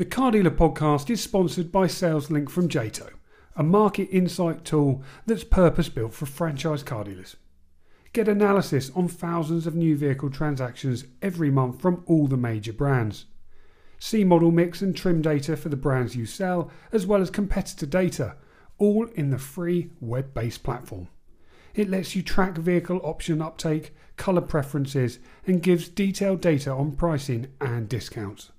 The Car Dealer podcast is sponsored by SalesLink from Jato, a market insight tool that's purpose built for franchise car dealers. Get analysis on thousands of new vehicle transactions every month from all the major brands. See model mix and trim data for the brands you sell, as well as competitor data, all in the free web based platform. It lets you track vehicle option uptake, colour preferences, and gives detailed data on pricing and discounts.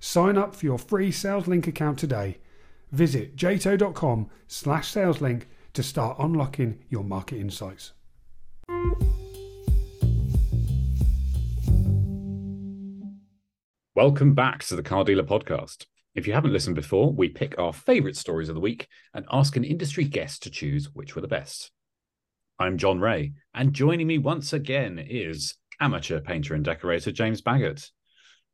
Sign up for your free SalesLink account today. Visit jato.com slash saleslink to start unlocking your market insights. Welcome back to the Car Dealer Podcast. If you haven't listened before, we pick our favourite stories of the week and ask an industry guest to choose which were the best. I'm John Ray, and joining me once again is amateur painter and decorator James Baggett.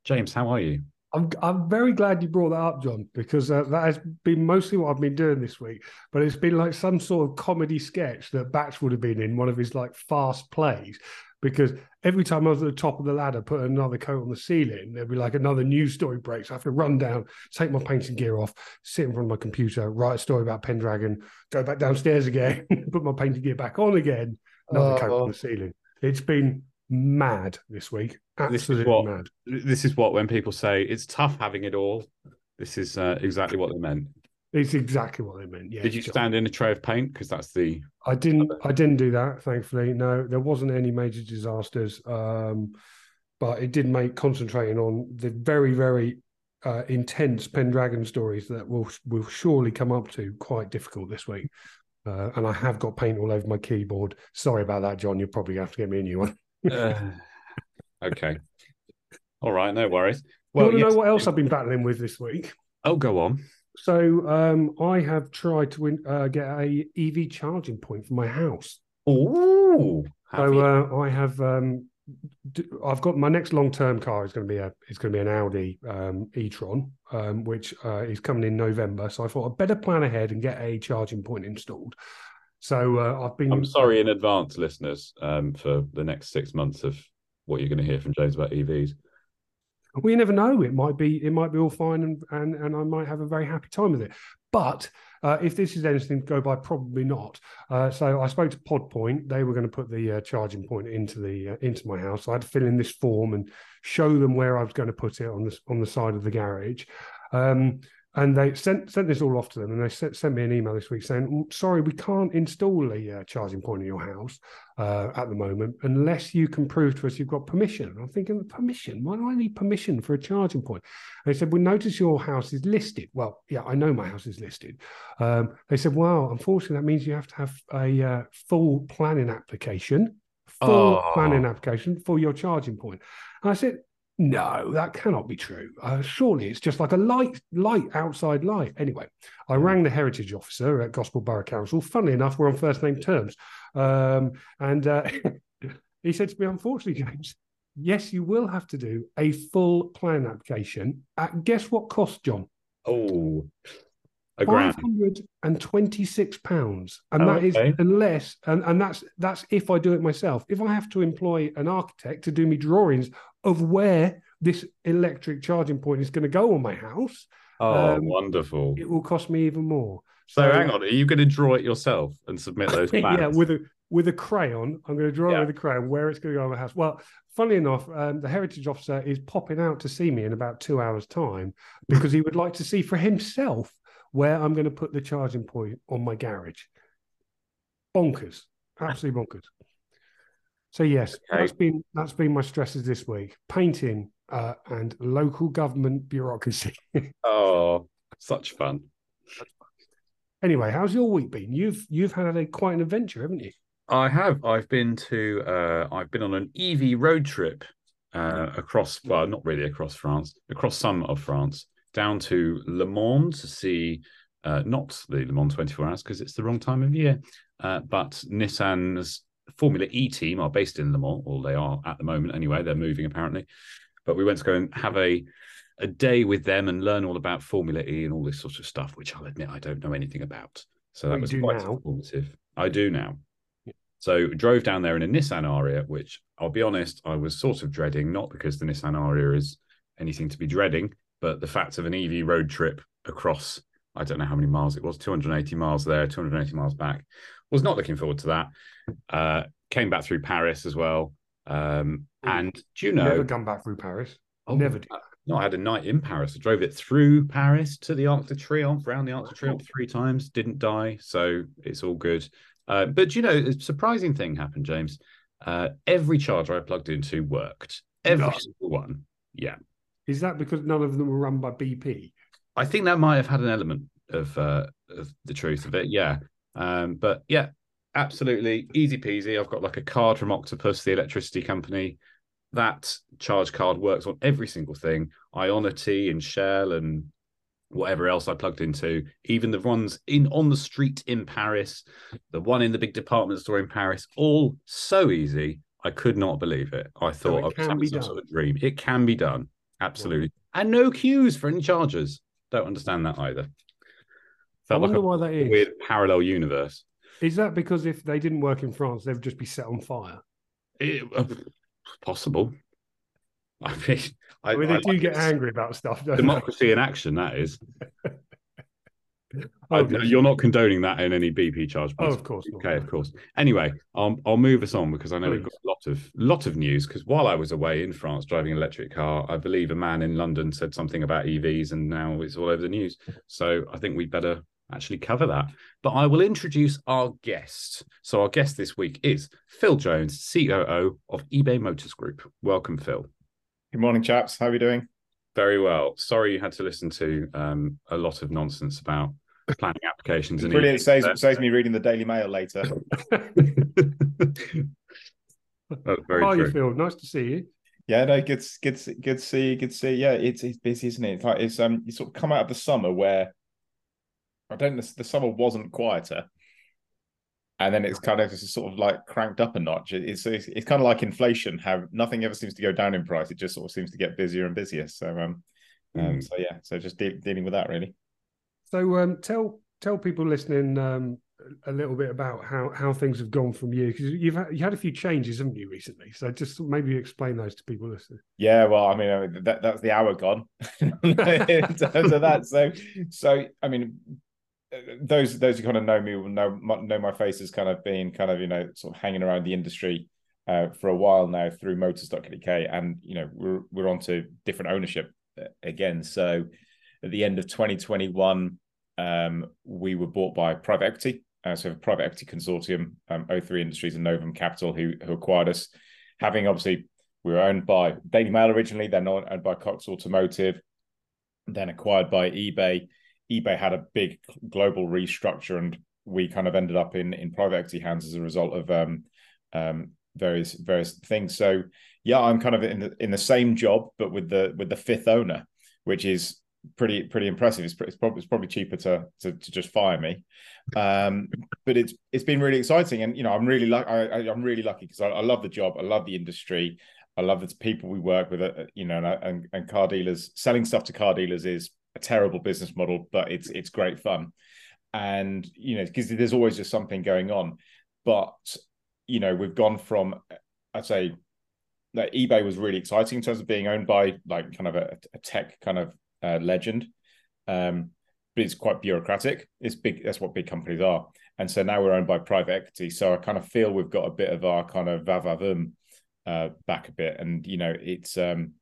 James, how are you? I'm I'm very glad you brought that up, John, because uh, that has been mostly what I've been doing this week. But it's been like some sort of comedy sketch that Batch would have been in one of his like fast plays. Because every time I was at the top of the ladder, put another coat on the ceiling, there'd be like another news story breaks. I have to run down, take my painting gear off, sit in front of my computer, write a story about Pendragon, go back downstairs again, put my painting gear back on again, another coat on the ceiling. It's been mad this week. Absolutely this is what, mad. This is what when people say it's tough having it all. This is uh, exactly what they meant. It's exactly what they meant. Yeah. Did you stand in a tray of paint? Because that's the. I didn't. I didn't do that. Thankfully, no. There wasn't any major disasters, um, but it did make concentrating on the very, very uh, intense Pendragon stories that will will surely come up to quite difficult this week. Uh, and I have got paint all over my keyboard. Sorry about that, John. You'll probably have to get me a new one. Uh, okay. All right. No worries. Well, you want to yes, know what else I've been battling with this week? Oh, go on. So um, I have tried to win, uh, get a EV charging point for my house. Oh, so uh, I have. Um, I've got my next long term car is going to be a it's going to be an Audi um, e-tron, um, which uh, is coming in November. So I thought I'd better plan ahead and get a charging point installed. So uh, I've been. I'm sorry in advance, listeners, um, for the next six months of what you're going to hear from James about EVs. We never know. It might be it might be all fine, and and and I might have a very happy time with it. But uh, if this is anything to go by, probably not. Uh, so I spoke to PodPoint. They were going to put the uh, charging point into the uh, into my house. So I had to fill in this form and show them where I was going to put it on the on the side of the garage. Um, and they sent sent this all off to them, and they sent, sent me an email this week saying, mm, "Sorry, we can't install a uh, charging point in your house uh, at the moment unless you can prove to us you've got permission." And I'm thinking, permission? Why do I need permission for a charging point? And they said, "We notice your house is listed." Well, yeah, I know my house is listed. Um, they said, "Well, unfortunately, that means you have to have a uh, full planning application, full oh. planning application for your charging point." And I said, no, that cannot be true. Uh, surely it's just like a light, light outside light. Anyway, I rang the heritage officer at Gosport Borough Council. Funnily enough, we're on first name terms. Um, and uh, he said to me, unfortunately, James, yes, you will have to do a full plan application. At, guess what cost, John? Oh, a grand. Five hundred and twenty-six pounds, and oh, that okay. is unless, and, and that's that's if I do it myself. If I have to employ an architect to do me drawings of where this electric charging point is going to go on my house. Oh, um, wonderful! It will cost me even more. So, so, hang on, are you going to draw it yourself and submit those plans? yeah, with a with a crayon. I'm going to draw yeah. it with a crayon where it's going to go on my house. Well, funnily enough, um, the heritage officer is popping out to see me in about two hours' time because he would like to see for himself where I'm going to put the charging point on my garage. Bonkers, absolutely bonkers. So yes, okay. that's been that's been my stresses this week: painting uh, and local government bureaucracy. oh, such fun! Anyway, how's your week been? You've you've had a quite an adventure, haven't you? I have. I've been to. Uh, I've been on an EV road trip uh, across. Well, not really across France. Across some of France, down to Le Mans to see. Uh, not the Le Mans 24 hours because it's the wrong time of year, uh, but Nissan's Formula E team are based in Le Mans, or they are at the moment anyway. They're moving apparently. But we went to go and have a a day with them and learn all about Formula E and all this sort of stuff, which I'll admit I don't know anything about. So that was quite now. informative. I do now. Yeah. So drove down there in a Nissan Ariya, which I'll be honest, I was sort of dreading, not because the Nissan Ariya is anything to be dreading, but the fact of an EV road trip across, I don't know how many miles it was, 280 miles there, 280 miles back, was not looking forward to that. Uh, came back through Paris as well. Um, and do you know? Never come back through Paris. Oh, Never did. No, I had a night in Paris. I drove it through Paris to the Arc de Triomphe, around the Arc de Triomphe three times. Didn't die, so it's all good. Uh, but you know, a surprising thing happened, James. Uh, every charger I plugged into worked. Every single one. Yeah. Is that because none of them were run by BP? I think that might have had an element of uh, of the truth of it. Yeah. Um, but yeah, absolutely easy peasy. I've got like a card from Octopus, the electricity company. That charge card works on every single thing. Ionity and Shell and whatever else I plugged into, even the ones in on the street in Paris, the one in the big department store in Paris, all so easy. I could not believe it. I thought so I was some sort of dream. It can be done, absolutely, yeah. and no queues for any chargers. Don't understand that either. Felt I wonder like why that is. Weird parallel universe. Is that because if they didn't work in France, they'd just be set on fire? It, uh, possible. I mean, I, I mean, they I do like get angry about stuff. Democracy they? in action, that is. oh, you're not condoning that in any BP charge. Oh, of course. Okay, not. of course. Anyway, I'll I'll move us on because I know Please. we've got a lot of lot of news. Because while I was away in France driving an electric car, I believe a man in London said something about EVs, and now it's all over the news. So I think we'd better actually cover that. But I will introduce our guest. So our guest this week is Phill Jones, COO of eBay Motors Group. Welcome, Phill. Good morning, chaps. How are you doing? Very well. Sorry you had to listen to um, a lot of nonsense about planning applications. And Brilliant. Saves, saves me reading the Daily Mail later. That's very How are you, Phill? Nice to see you. Yeah, no, good, good, good to see, good to see. Yeah, it's it's busy, isn't it? It's like it's um, you sort of come out of the summer where I don't. The, the summer wasn't quieter, and then it's kind of just sort of like cranked up a notch. It's, it's it's kind of like inflation. How nothing ever seems to go down in price. It just sort of seems to get busier and busier. So um, mm. um so yeah, so just de- dealing with that really. So um, tell tell people listening um a little bit about how how things have gone from you because you've had, you had a few changes, haven't you, recently? So just maybe explain those to people listening. Yeah, well, I mean, that, that's the hour gone in terms of that. So, so I mean, those those who kind of know me will know know my face as kind of being kind of you know sort of hanging around the industry uh, for a while now through Motors.co.uk, and you know we're we're on to different ownership uh, again. So at the end of 2021, um, we were bought by private equity, uh, so a private equity consortium, um, O3 Industries and Novum Capital, who who acquired us. Having obviously we were owned by Daily Mail originally, then owned by Cox Automotive, then acquired by eBay eBay had a big global restructure, and we kind of ended up in in private equity hands as a result of um, um, various various things. So yeah, I'm kind of in the, in the same job, but with the with the fifth owner, which is pretty pretty impressive. It's, it's probably it's probably cheaper to, to to just fire me, um, but it's it's been really exciting, and you know I'm really lucky. I, am really lucky because I, I, love the job. I love the industry. I love the people we work with. Uh, you know, and, and, and car dealers selling stuff to car dealers is a terrible business model, but it's it's great fun. And you know, because there's always just something going on. But you know, we've gone from I'd say that eBay was really exciting in terms of being owned by like kind of a, a tech kind of uh, legend. Um, but it's quite bureaucratic. It's big. That's what big companies are. And so now we're owned by private equity. So I kind of feel we've got a bit of our kind of vavavum uh, back a bit. And you know, it's um,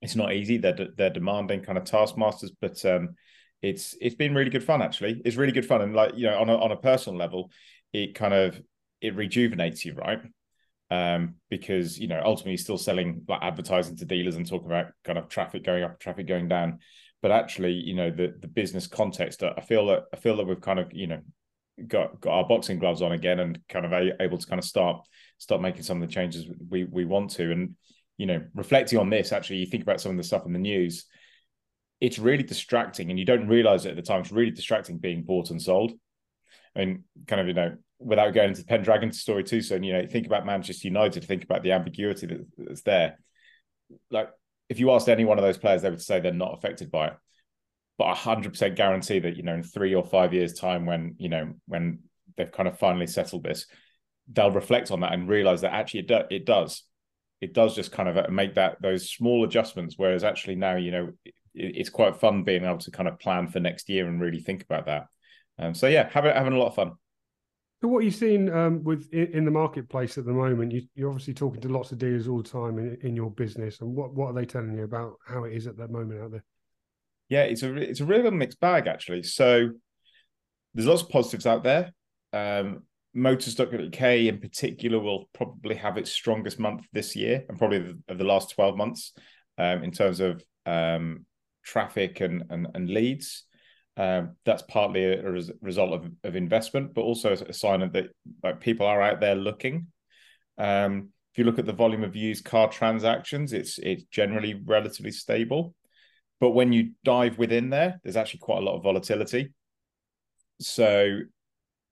it's not easy. They're they're demanding kind of taskmasters, but um, it's it's been really good fun. Actually, it's really good fun, and like you know, on a on a personal level, it kind of it rejuvenates you, right? Um, because you know, ultimately, still selling like advertising to dealers and talking about kind of traffic going up, traffic going down. But actually, you know, the the business context, I feel that I feel that we've kind of you know got got our boxing gloves on again and kind of a, able to kind of start start making some of the changes we we want to and you know, reflecting on this, actually, you think about some of the stuff in the news, it's really distracting, and you don't realize it at the time. It's really distracting being bought and sold. I mean, kind of, you know, without going into the Pendragon story too. So, you know, think about Manchester United, think about the ambiguity that, that's there. Like, if you asked any one of those players, they would say they're not affected by it. But I 100% guarantee that, you know, in three or five years' time, when, you know, when they've kind of finally settled this, they'll reflect on that and realize that actually it, do, it does it does just kind of uh, make that those small adjustments. Whereas actually now, you know, it, it's quite fun being able to kind of plan for next year and really think about that. Um, so yeah, having having a lot of fun. So what are you seeing um, with in, the marketplace at the moment? You, are obviously talking to lots of dealers all the time in, in, your business, and what, what are they telling you about how it is at that moment out there? Yeah, it's a it's a real mixed bag actually. So there's lots of positives out there. Um, Motors.uk in particular will probably have its strongest month this year, and probably the, of the last twelve months um, in terms of um, traffic and, and and leads. Um, that's partly a, res- result of, of investment, but also a sign of that like people are out there looking. Um, if you look at the volume of used car transactions, it's it's generally relatively stable. But when you dive within there, there's actually quite a lot of volatility. So,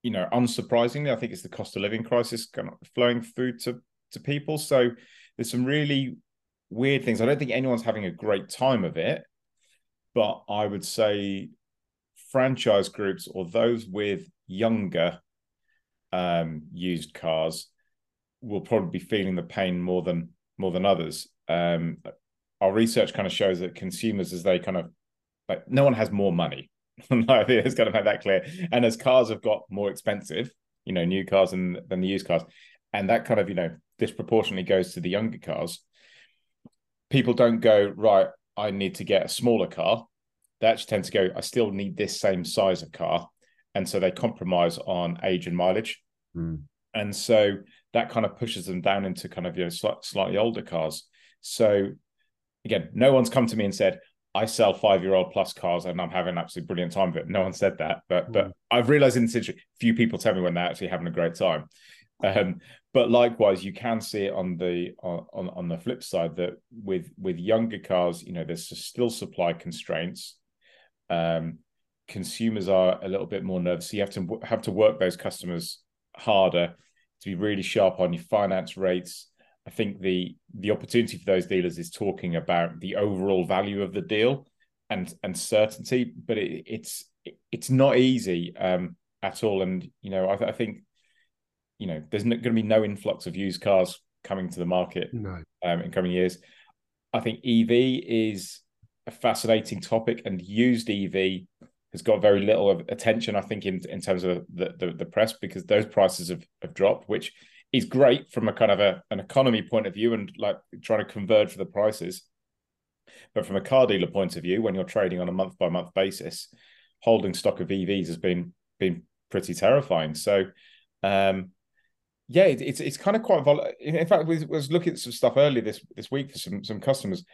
you know, unsurprisingly, I think it's the cost of living crisis kind of flowing through to to people. So there's some really weird things. I don't think anyone's having a great time of it, but I would say franchise groups or those with younger um, used cars will probably be feeling the pain more than more than others. Um, our research kind of shows that consumers, as they kind of like, no one has more money. I think it's got to make that clear. And as cars have got more expensive, you know, new cars than than the used cars, and that kind of you know disproportionately goes to the younger cars. People don't go right. I need to get a smaller car they actually tend to go, I still need this same size of car. And so they compromise on age and mileage. Mm. And so that kind of pushes them down into kind of you know slightly older cars. So again, no one's come to me and said, I sell five year old plus cars and I'm having an absolutely brilliant time. But no one said that. But mm. but I've realized in the situation, few people tell me when they're actually having a great time. Um, but likewise, you can see it on the on on the flip side that with with younger cars, you know, there's still supply constraints um, consumers are a little bit more nervous. So you have to have to work those customers harder to be really sharp on your finance rates. I think the the opportunity for those dealers is talking about the overall value of the deal and and certainty, but it, it's it's not easy um, at all. And you know, I, I think you know there's going to be no influx of used cars coming to the market no. um, in coming years. I think EV is a fascinating topic, and used EV has got very little attention, I think, in, in terms of the, the, the press because those prices have, have dropped, which is great from a kind of a, an economy point of view and like trying to converge for the prices. But from a car dealer point of view, when you're trading on a month by month basis, holding stock of EVs has been been pretty terrifying. So, um, yeah, it, it's it's kind of quite volatile. In fact, we was looking at some stuff earlier this this week for some some customers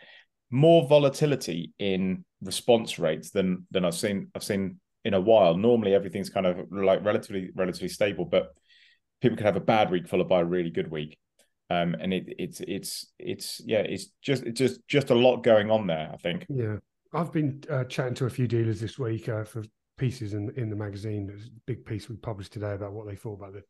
more volatility in response rates than than I've seen I've seen in a while. Normally everything's kind of like relatively relatively stable, but people can have a bad week followed by a really good week. Um, and it, it's it's it's yeah, it's just it's just just a lot going on there. I think. Yeah, I've been uh, chatting to a few dealers this week uh, for pieces in in the magazine. There's a big piece we published today about what they thought about the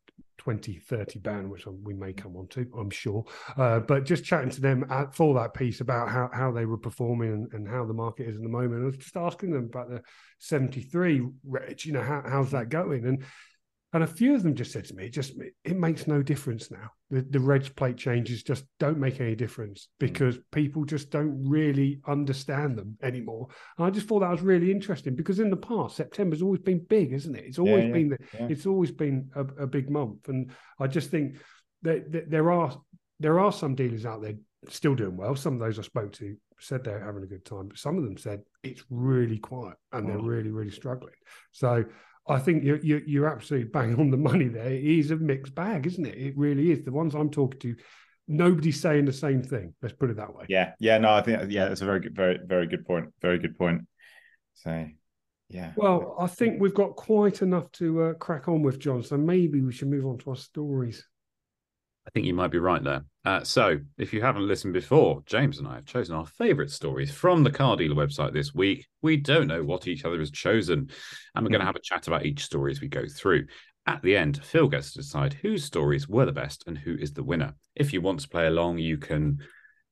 2030 ban, which we may come on to, I'm sure. Uh, but just chatting to them at, for that piece about how, how they were performing and, and, how the market is in the moment. I was just asking them about the 73 reg, you know, how, how's that going? And and a few of them just said to me, just it makes no difference now. The, the reg plate changes just don't make any difference hmm. because people just don't really understand them anymore. And I just thought that was really interesting because in the past, September's always been big, isn't it? It's always yeah, yeah, been the, yeah. it's always been a, a, big month. And I just think that, that there are there are some dealers out there still doing well. Some of those I spoke to said they're having a good time, but some of them said it's really quiet and they're hmm. really, really struggling. So I think you're, you're, you're absolutely bang on the money there. It is a mixed bag, isn't it? It really is. The ones I'm talking to, nobody's saying the same thing. Let's put it that way. Yeah, yeah. No, I think yeah, that's a very good, very, very good point. Very good point. So, yeah. Well, I think we've got quite enough to uh, crack on with, John. So maybe we should move on to our stories. I think you might be right there. Uh, so, if you haven't listened before, James and I have chosen our favourite stories from the car dealer website this week. We don't know what each other has chosen, and we're going to hmm. have a chat about each story as we go through. At the end, Phill gets to decide whose stories were the best and who is the winner. If you want to play along, you can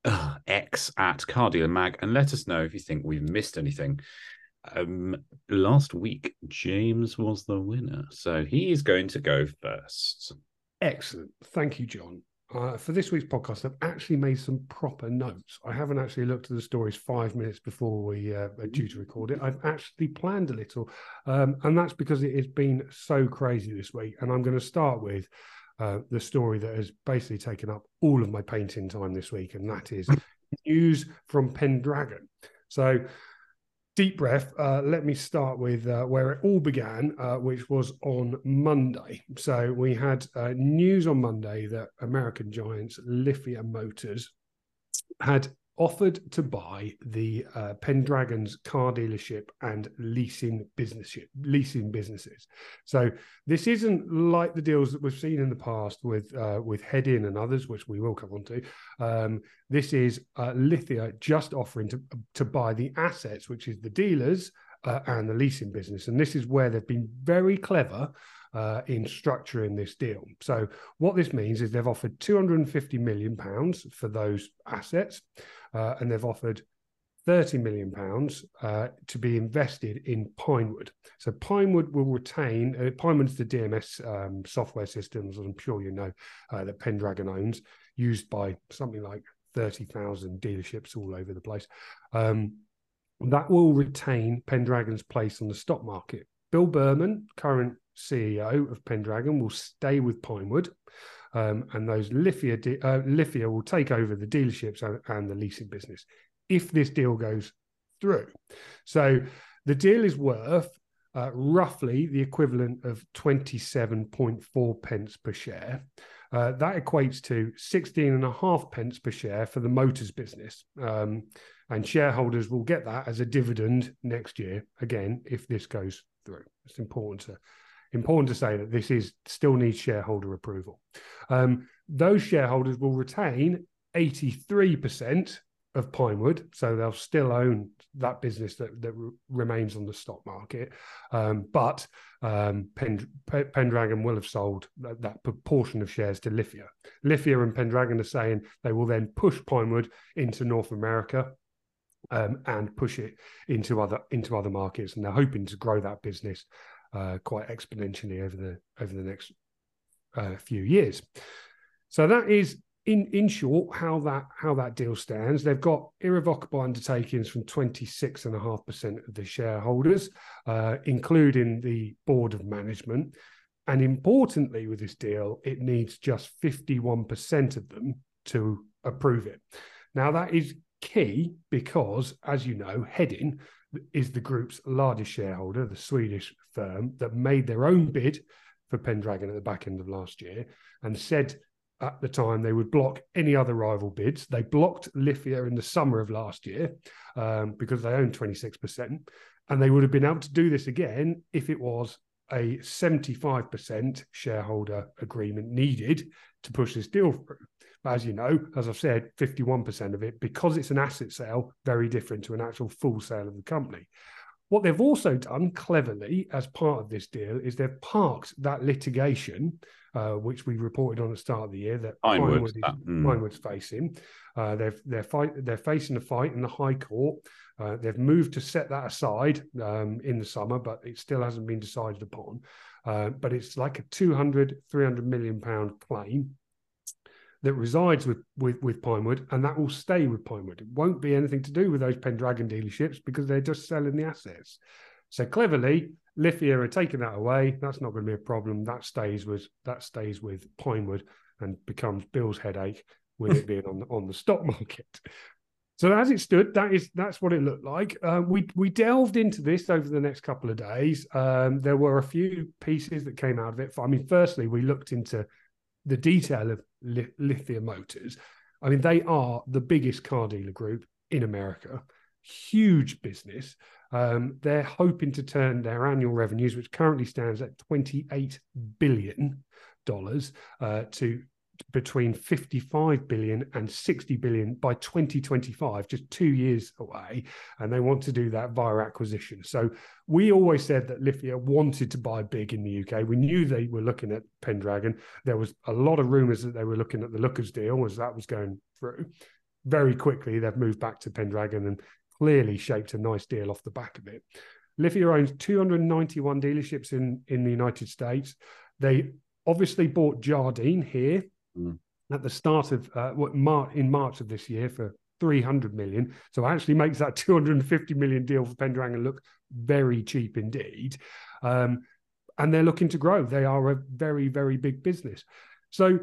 uh, X at Car Dealer Mag and let us know if you think we've missed anything. Um, last week, James was the winner, so he's going to go first. Excellent. Thank you, John. uh, for this week's podcast, I've actually made some proper notes. I haven't actually looked at the stories five minutes before we uh, are due to record it. I've actually planned a little, um, and that's because it has been so crazy this week. And I'm going to start with uh, the story that has basically taken up all of my painting time this week, and that is news from Pendragon. So deep breath. Uh, let me start with uh, where it all began, uh, which was on Monday. So we had uh, news on Monday that American giants Lithia Motors had offered to buy the uh, Pendragon's car dealership and leasing business leasing businesses. So this isn't like the deals that we've seen in the past with uh, with Hedin and others, which we will come on to. Um, this is uh, Lithia just offering to to buy the assets, which is the dealers uh, and the leasing business, and this is where they've been very clever uh, in structuring this deal. So what this means is they've offered 250 million pounds for those assets, uh, and they've offered 30 million pounds uh, to be invested in Pinewood. So Pinewood will retain. Uh, Pinewood's the DMS um, software systems, I'm sure you know, uh, that Pendragon owns, used by something like 30,000 dealerships all over the place. Um, that will retain Pendragon's place on the stock market. Bill Berman, current CEO of Pendragon, will stay with Pinewood, um, and those Lithia, uh, Lithia will take over the dealerships and, and the leasing business if this deal goes through. So the deal is worth uh, roughly the equivalent of 27.4 pence per share. Uh, that equates to 16 and a half pence per share for the motors business. Um, and shareholders will get that as a dividend next year, again, if this goes through. It's important to important to say that this is still needs shareholder approval. Um, those shareholders will retain 83% of Pinewood, so they'll still own that business that, that remains on the stock market. Um, but um, Pen, Pendragon will have sold that, that, proportion of shares to Lithia. Lithia and Pendragon are saying they will then push Pinewood into North America. Um, and push it into other into other markets, and they're hoping to grow that business uh, quite exponentially over the over the next uh, few years. So that is in in short how that how that deal stands. They've got irrevocable undertakings from twenty six and a half percent of the shareholders, uh, including the board of management. And importantly, with this deal, it needs just fifty one percent of them to approve it. Now that is key because, as you know, Hedin is the group's largest shareholder, the Swedish firm that made their own bid for Pendragon at the back end of last year and said at the time they would block any other rival bids. They blocked Lithia in the summer of last year um, because they own 26%. And they would have been able to do this again if it was a 75% shareholder agreement needed to push this deal through. As you know, as I've said, 51% of it, because it's an asset sale, very different to an actual full sale of the company. What they've also done cleverly as part of this deal is they've parked that litigation, uh, which we reported on at the start of the year that Pinewood, Pinewood is, uh, mm. Pinewood's facing. Uh, they've they're fight they're facing a fight in the High Court. Uh, they've moved to set that aside um, in the summer, but it still hasn't been decided upon. Uh, but it's like a 200, 300 million pound claim that resides with, with with Pinewood, and that will stay with Pinewood. It won't be anything to do with those Pendragon dealerships because they're just selling the assets. So cleverly, Lithia are taking that away. That's not going to be a problem. That stays with that stays with Pinewood and becomes Bill's headache with it being on the, on the stock market. So as it stood, that is that's what it looked like. Um, we we delved into this over the next couple of days. Um, there were a few pieces that came out of it. I mean, firstly, we looked into the detail of Lithia Motors. I mean, they are the biggest car dealer group in America, huge business. Um, they're hoping to turn their annual revenues, which currently stands at $28 billion, uh, to between 55 billion and 60 billion by 2025 just 2 years away and they want to do that via acquisition. So we always said that Lithia wanted to buy big in the UK we knew they were looking at Pendragon. There was a lot of rumors that they were looking at the Lookers deal as that was going through. Very quickly they've moved back to Pendragon and clearly shaped a nice deal off the back of it. Lithia owns 291 dealerships in in the United States. They obviously bought Jardine here Mm. at the start of uh, what March in March of this year for 300 million. So actually makes that 250 million deal for Pendragon look very cheap indeed. Um, and they're looking to grow. They are a very, very big business. So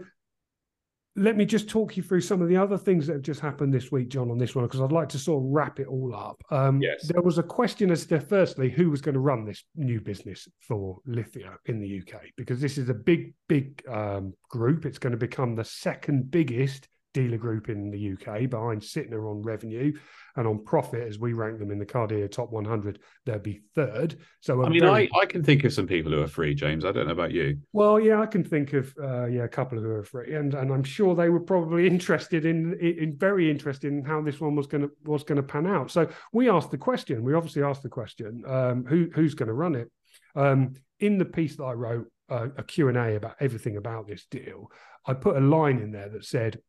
let me just talk you through some of the other things that have just happened this week, John, on this one, because I'd like to sort of wrap it all up. Um, yes. There was a question as to, firstly, who was going to run this new business for Lithia in the UK, because this is a big, big um, group. It's going to become the second biggest dealer group in the UK behind Sytner on revenue and on profit as we rank them in the car dealer top 100 they'll be third. So I mean very... I, I can think of some people who are free James. I don't know about you. Well yeah I can think of uh, yeah a couple who are free and and I'm sure they were probably interested in in very interested in how this one was going to was going to pan out. So we asked the question we obviously asked the question um, who who's going to run it? Um, in the piece that I wrote uh, a Q&A about everything about this deal I put a line in there that said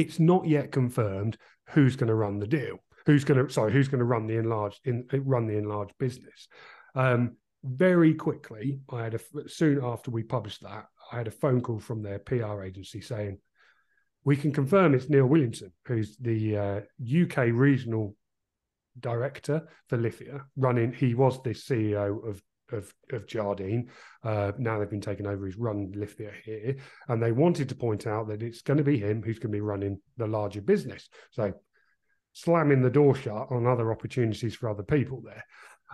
it's not yet confirmed who's going to run the deal, who's going to sorry, who's going to run the enlarged in run the enlarged business. Um, very quickly, I had a soon after we published that, I had a phone call from their PR agency saying we can confirm it's Neil Williamson, who's the uh, UK regional director for Lithia, running. He was the CEO of of, of Jardine. Uh, now they've been taken over. He's run Lithia here, and they wanted to point out that it's going to be him who's going to be running the larger business. So slamming the door shut on other opportunities for other people there.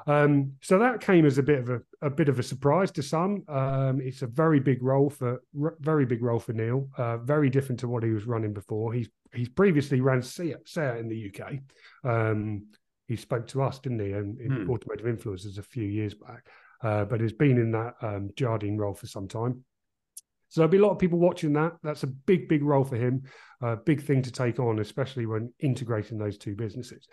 Um, so that came as a bit of a, a bit of a surprise to some. Um, it's a very big role for very big role for Neil. Uh, very different to what he was running before. He's he's previously ran SEAT, SEAT in the UK. Um, he spoke to us, didn't he, in, in hmm. Automotive Influencers a few years back uh, but has been in that um, Jardine role for some time. So there'll be a lot of people watching that. That's a big, big role for him, a big thing to take on, especially when integrating those two businesses.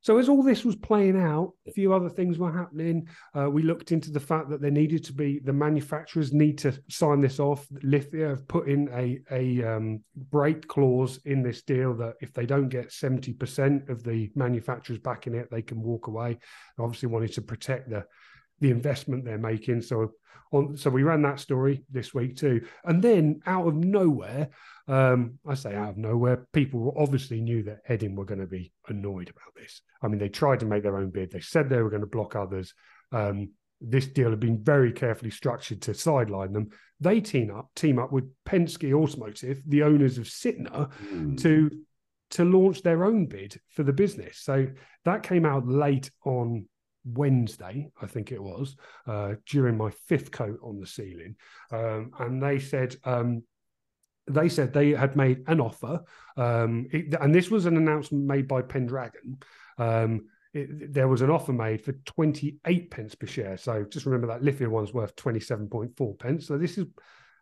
So as all this was playing out, a few other things were happening. Uh, we looked into the fact that there needed to be the manufacturers need to sign this off. Lithia have put in a a um, break clause in this deal that if they don't get seventy percent of the manufacturers backing it, they can walk away. Obviously, wanted to protect the the investment they're making. So on, so we ran that story this week too, and then out of nowhere, um, I say out of nowhere, people obviously knew that Hedin were going to be annoyed about this. I mean, they tried to make their own bid. They said they were going to block others. Um, this deal had been very carefully structured to sideline them. They team up, team up with Penske Automotive, the owners of Sytner, mm. to to launch their own bid for the business. So that came out late on Wednesday, I think it was, uh, during my fifth coat on the ceiling, um, and they said um, they said they had made an offer, um, it, and this was an announcement made by Pendragon. Um, it, there was an offer made for 28 pence per share. So just remember that Lithia one's worth 27.4 pence. So this is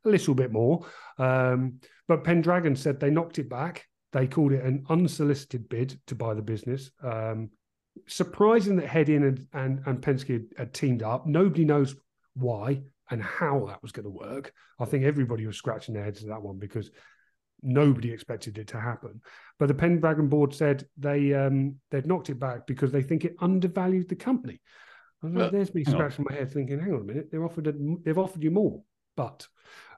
a little bit more. Um, but Pendragon said they knocked it back. They called it an unsolicited bid to buy the business. Um, surprising that Hedin and, and, and Penske had, had teamed up. Nobody knows why and how that was going to work. I think everybody was scratching their heads at that one because nobody expected it to happen. But the Pendragon board said they um, they'd knocked it back because they think it undervalued the company. Well, there's me scratching my head, thinking, "Hang on a minute, they've offered a, they've offered you more." But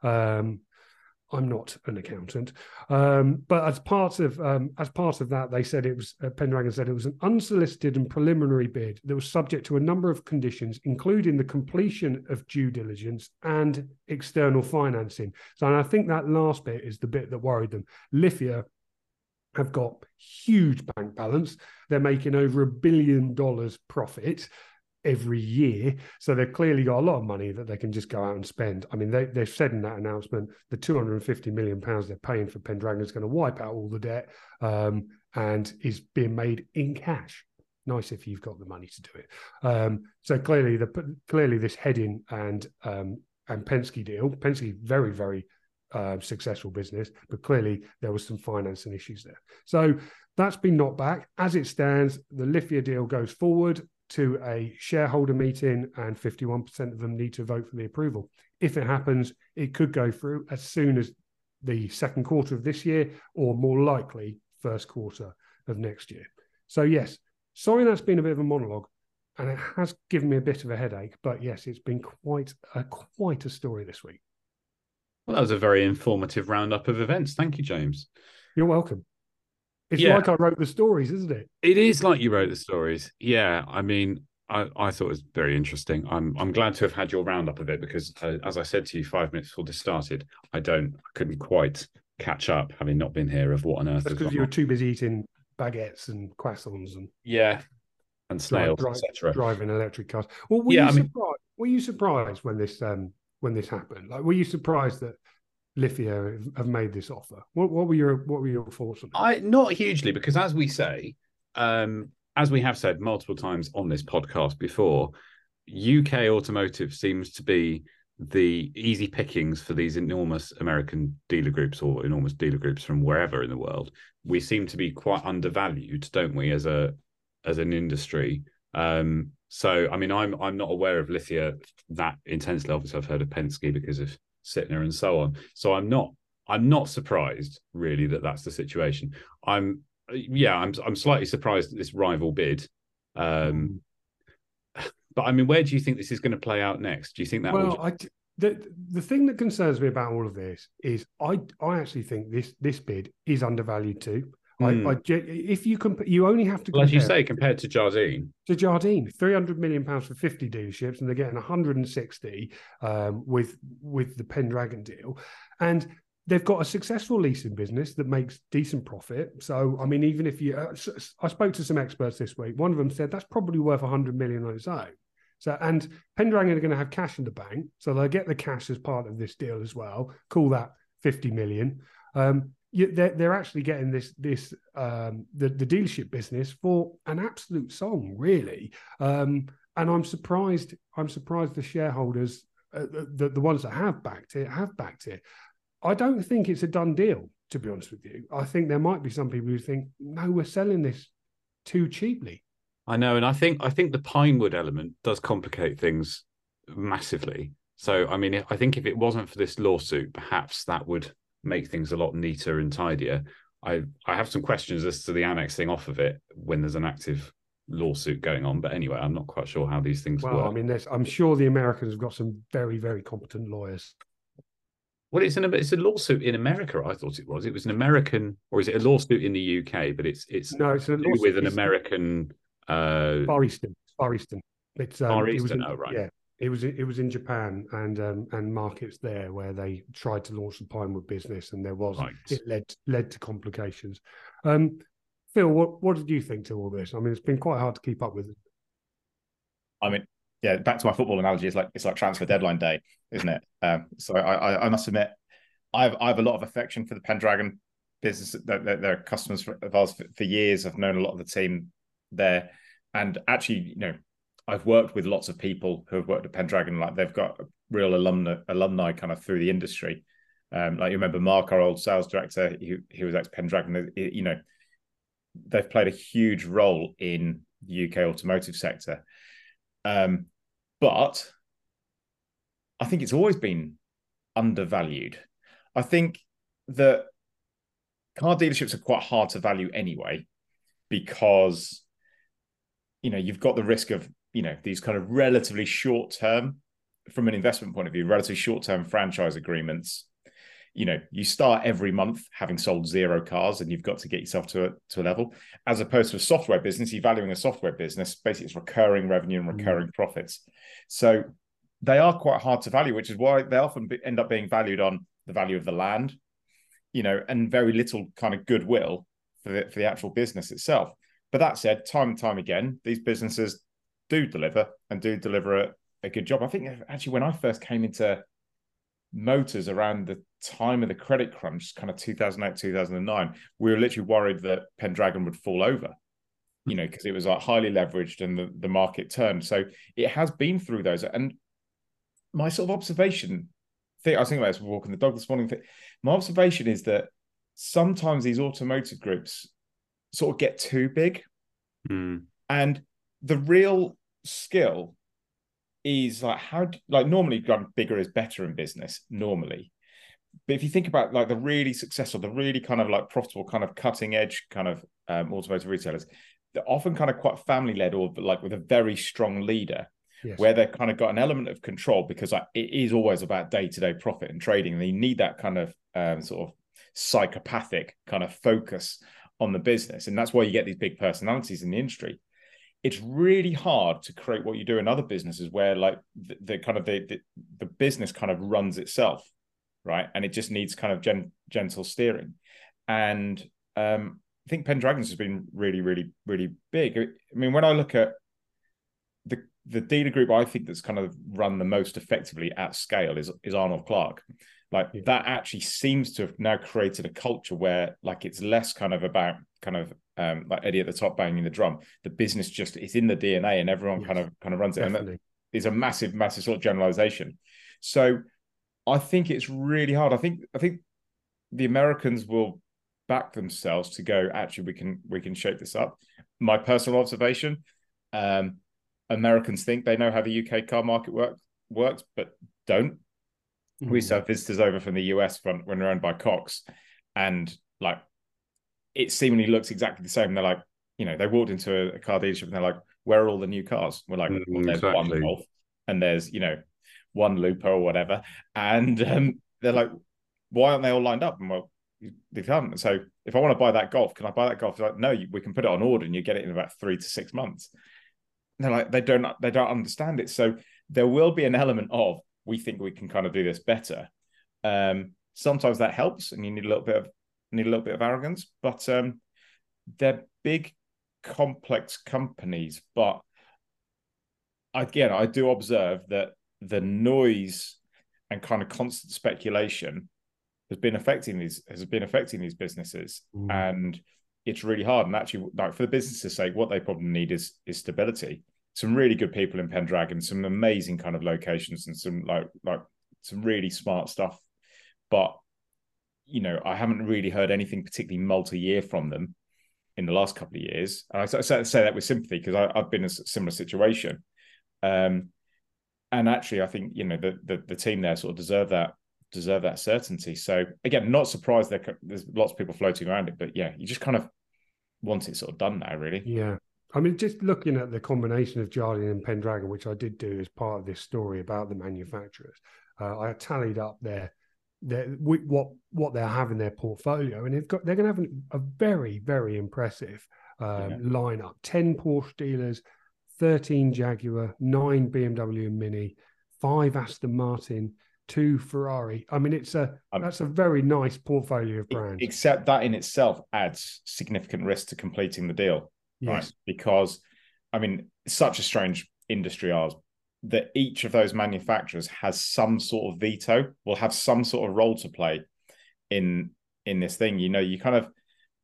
um, I'm not an accountant, um, but as part of um, as part of that, they said it was uh, Pendragon said it was an unsolicited and preliminary bid that was subject to a number of conditions, including the completion of due diligence and external financing. So, and I think that last bit is the bit that worried them. Lithia have got huge bank balance; they're making over a billion dollars profit every year. So they've clearly got a lot of money that they can just go out and spend. I mean, they, they've said in that announcement the 250 million pounds they're paying for Pendragon is going to wipe out all the debt um, and is being made in cash. Nice if you've got the money to do it. Um, so clearly, the clearly this Hedin and um, and Penske deal, Penske very very uh, successful business, but clearly there was some financing issues there. So that's been knocked back. As it stands, the Lithia deal goes forward to a shareholder meeting, and 51% of them need to vote for the approval. If it happens, it could go through as soon as the second quarter of this year, or more likely, first quarter of next year. So, yes, sorry that's been a bit of a monologue, and it has given me a bit of a headache. But yes, it's been quite a quite a story this week. Well, that was a very informative roundup of events. Thank you, James. You're welcome. It's Yeah. like I wrote the stories, isn't it? It is like you wrote the stories. Yeah, I mean, I, I thought it was very interesting. I'm I'm glad to have had your roundup of it because, uh, as I said to you five minutes before this started, I don't, I couldn't quite catch up having not been here of what on earth. That's because you were too busy eating baguettes and croissants and yeah, and snails, etc. driving electric cars. Well, were Yeah, you I mean- surprised? Were you surprised when this um when this happened? Like, were you surprised that Lithia have- made this offer? What, what were your what were your thoughts on it? I not hugely because, as we say, um, as we have said multiple times on this podcast before, UK automotive seems to be the easy pickings for these enormous American dealer groups or enormous dealer groups from wherever in the world. We seem to be quite undervalued, don't we, as a as an industry? Um, so, I mean, I'm I'm not aware of Lithia that intensely. Obviously, I've heard of Penske because of Sytner and so on. So, I'm not I'm not surprised really that that's the situation. I'm yeah, I'm I'm slightly surprised at this rival bid. Um, but I mean, where do you think this is going to play out next? Do you think that well, will I the the thing that concerns me about all of this is I I actually think this this bid is undervalued too. Hmm. I, I ge- if you comp- you only have to well, as you say, compared to Jardine, to Jardine, three hundred million pounds for fifty dealerships, and they're getting one hundred and sixty um, with with the Pendragon deal, and they've got a successful leasing business that makes decent profit. So, I mean, even if you, uh, I spoke to some experts this week. One of them said that's probably worth hundred million on its own. So, and Pendragon are going to have cash in the bank, so they'll get the cash as part of this deal as well. Call that fifty million. Um, you, they're, they're actually getting this this um, the the dealership business for an absolute song, really. Um, and I'm surprised. I'm surprised the shareholders, uh, the the ones that have backed it, have backed it. I don't think it's a done deal, to be honest with you. I think there might be some people who think, no, we're selling this too cheaply. I know, and I think I think the Pinewood element does complicate things massively. So, I mean, I think if it wasn't for this lawsuit, perhaps that would make things a lot neater and tidier. I I have some questions as to the annexing off of it when there's an active lawsuit going on. But anyway, I'm not quite sure how these things Well, work. I mean, there's, I'm sure the Americans have got some very, very competent lawyers. well, it's an it's a lawsuit in America. I thought it was. It was an American, or is it a lawsuit in the UK? But it's it's No, it's a lawsuit. with an American. Uh, Far Eastern. Far Eastern. It's um, Far it was Eastern, in- oh, right. Yeah, it was it was in Japan and um, and markets there where they tried to launch the Pinewood business and there was Right. it led led to complications. Um, Phill, what what did you think to all this? I mean, it's been quite hard to keep up with. It. I mean, yeah, back to my football analogy, it's like it's like transfer deadline day, isn't it? Um, so I, I, I must admit, I have I have a lot of affection for the Pendragon business. They're, they're, customers of ours for, for years. I've known a lot of the team there, and actually, you know, I've worked with lots of people who have worked at Pendragon. Like they've got real alumni alumni kind of through the industry. Um, like you remember Mark, our old sales director, he, he was ex Pendragon. You know, they've played a huge role in the UK automotive sector. Um, but I think it's always been undervalued. I think that car dealerships are quite hard to value anyway, because you know you've got the risk of you know these kind of relatively short term, from an investment point of view, relatively short term franchise agreements. You know, you start every month having sold zero cars, and you've got to get yourself to a to a level. As opposed to a software business, you're valuing a software business. Basically, it's recurring revenue and mm. recurring profits. So they are quite hard to value, which is why they often be, end up being valued on the value of the land, you know, and very little kind of goodwill for the for the actual business itself. But that said, time and time again, these businesses do deliver and do deliver a, a good job. I think actually when I first came into motors around the time of the credit crunch, kind of 2008, 2009, we were literally worried that Pendragon would fall over, you know, because it was like highly leveraged and the, the market turned. So it has been through those. And my sort of observation thing, I was thinking about this walking the dog this morning. Thing, my observation is that sometimes these automotive groups sort of get too big. hmm. And the real skill is like how like normally bigger is better in business normally but if you think about like the really successful the really kind of like profitable kind of cutting edge kind of um, automotive retailers they're often kind of quite family led or like with a very strong leader Yes. where they've kind of got an element of control because like, it is always about day to day profit and trading. And they need that kind of um, sort of psychopathic kind of focus on the business. And that's why you get these big personalities in the industry. It's really hard to create what you do in other businesses where like the, the kind of the, the, the business kind of runs itself, right? And it just needs kind of gen, gentle steering. And um, I think Pendragons has been really, really, really big. I mean, when I look at the the dealer group, I think that's kind of run the most effectively at scale is is Arnold Clark. Like Yeah. that actually seems to have now created a culture where like it's less kind of about kind of um, like Eddie at the top banging the drum. The business just it's in the DNA and everyone kind of kind of runs it. And that Definitely. is a massive, massive sort of generalization. So I think it's really hard. I think I think the Americans will back themselves to go. Actually, we can we can shape this up. My personal observation: um, Americans think they know how the UK car market works works, but don't. We used have visitors over from the US when, when they're owned by Cox, and like it seemingly looks exactly the same. They're like, you know, they walked into a, car dealership and they're like, "Where are all the new cars?" We're like, Mm, well, "There's exactly. one Golf, and there's you know one Lupo or whatever," and um, they're like, "Why aren't they all lined up?" And well, they haven't. So if I want to buy that Golf, can I buy that Golf? They're like, no, we can put it on order and you get it in about three to six months. And they're like, they don't they don't understand it. So there will be an element of we think we can kind of do this better. Um, sometimes that helps, and you need a little bit of need a little bit of arrogance, but um, they're big, complex companies. But again, I do observe that the noise and kind of constant speculation has been affecting these has been affecting these businesses, Mm. and it's really hard. And actually, like for the business's sake, what they probably need is is stability. Some really good people in Pendragon, some amazing kind of locations, and some like like some really smart stuff. But you know, I haven't really heard anything particularly multi-year from them in the last couple of years. And I say, say that with sympathy because I've been in a similar situation. Um, and actually, I think you know the, the the team there sort of deserve that deserve that certainty. So again, not surprised there there's lots of people floating around it, but yeah, you just kind of want it sort of done now, really. Yeah. I mean, just looking at the combination of Jardine and Pendragon, which I did do as part of this story about the manufacturers, uh, I tallied up their, their what what they have in their portfolio, and they've got they're going to have a very very impressive um, Yeah. lineup: ten Porsche dealers, thirteen Jaguar, nine BMW and Mini, five Aston Martin, two Ferrari. I mean, it's a Um, that's a very nice portfolio of brands. Except that in itself adds significant risk to completing the deal. Right? Because, I mean, such a strange industry ours that each of those manufacturers has some sort of veto, will have some sort of role to play in in this thing. You know, you kind of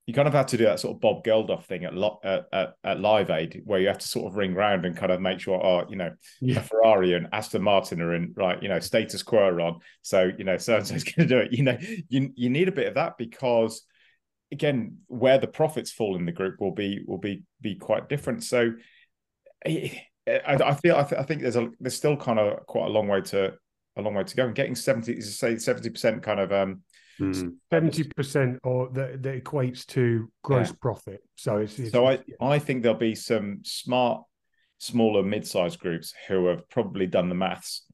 you kind of have to do that sort of Bob Geldof thing at Lo- at, at, at Live Aid, where you have to sort of ring round and kind of make sure, oh, you know, Yeah. Ferrari and Aston Martin are in right, you know, status quo are on. So, you know, so and so's going to do it. You know, you you need a bit of that because again, where the profits fall in the group will be will be be quite different. So, I, I feel I, th- I think there's a there's still kind of quite a long way to a long way to go. And getting seventy, say seventy percent kind of um Mm. seventy percent or that, that equates to gross Yeah. profit. So it's, it's So I, I think there'll be some smart, smaller, mid-sized groups who have probably done the maths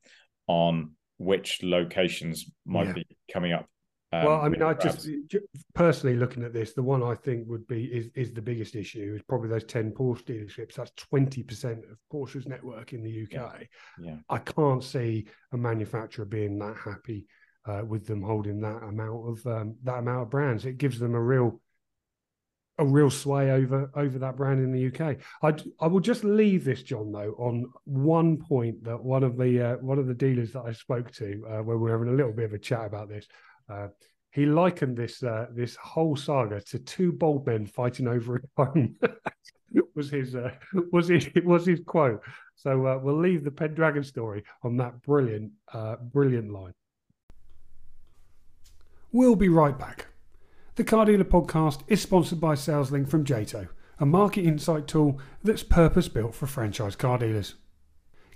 on which locations might Yeah. be coming up. Um, well, I mean, I perhaps. just ju- personally looking at this, the one I think would be is is the biggest issue is probably those ten Porsche dealerships. That's twenty percent of Porsche's network in the UK. yeah, I can't see a manufacturer being that happy uh, with them holding that amount of um, that amount of brands. It gives them a real a real sway over over that brand in the UK. I I will just leave this, John, though, on one point that one of the uh, one of the dealers that I spoke to uh, when we were having a little bit of a chat about this. Uh, he likened this uh, this whole saga to two bald men fighting over a home. was his uh, was his was his quote. So uh, we'll leave the Pendragon story on that brilliant uh, brilliant line. We'll be right back. The Car Dealer podcast is sponsored by SalesLink from Jato, a market insight tool that's purpose built for franchise car dealers.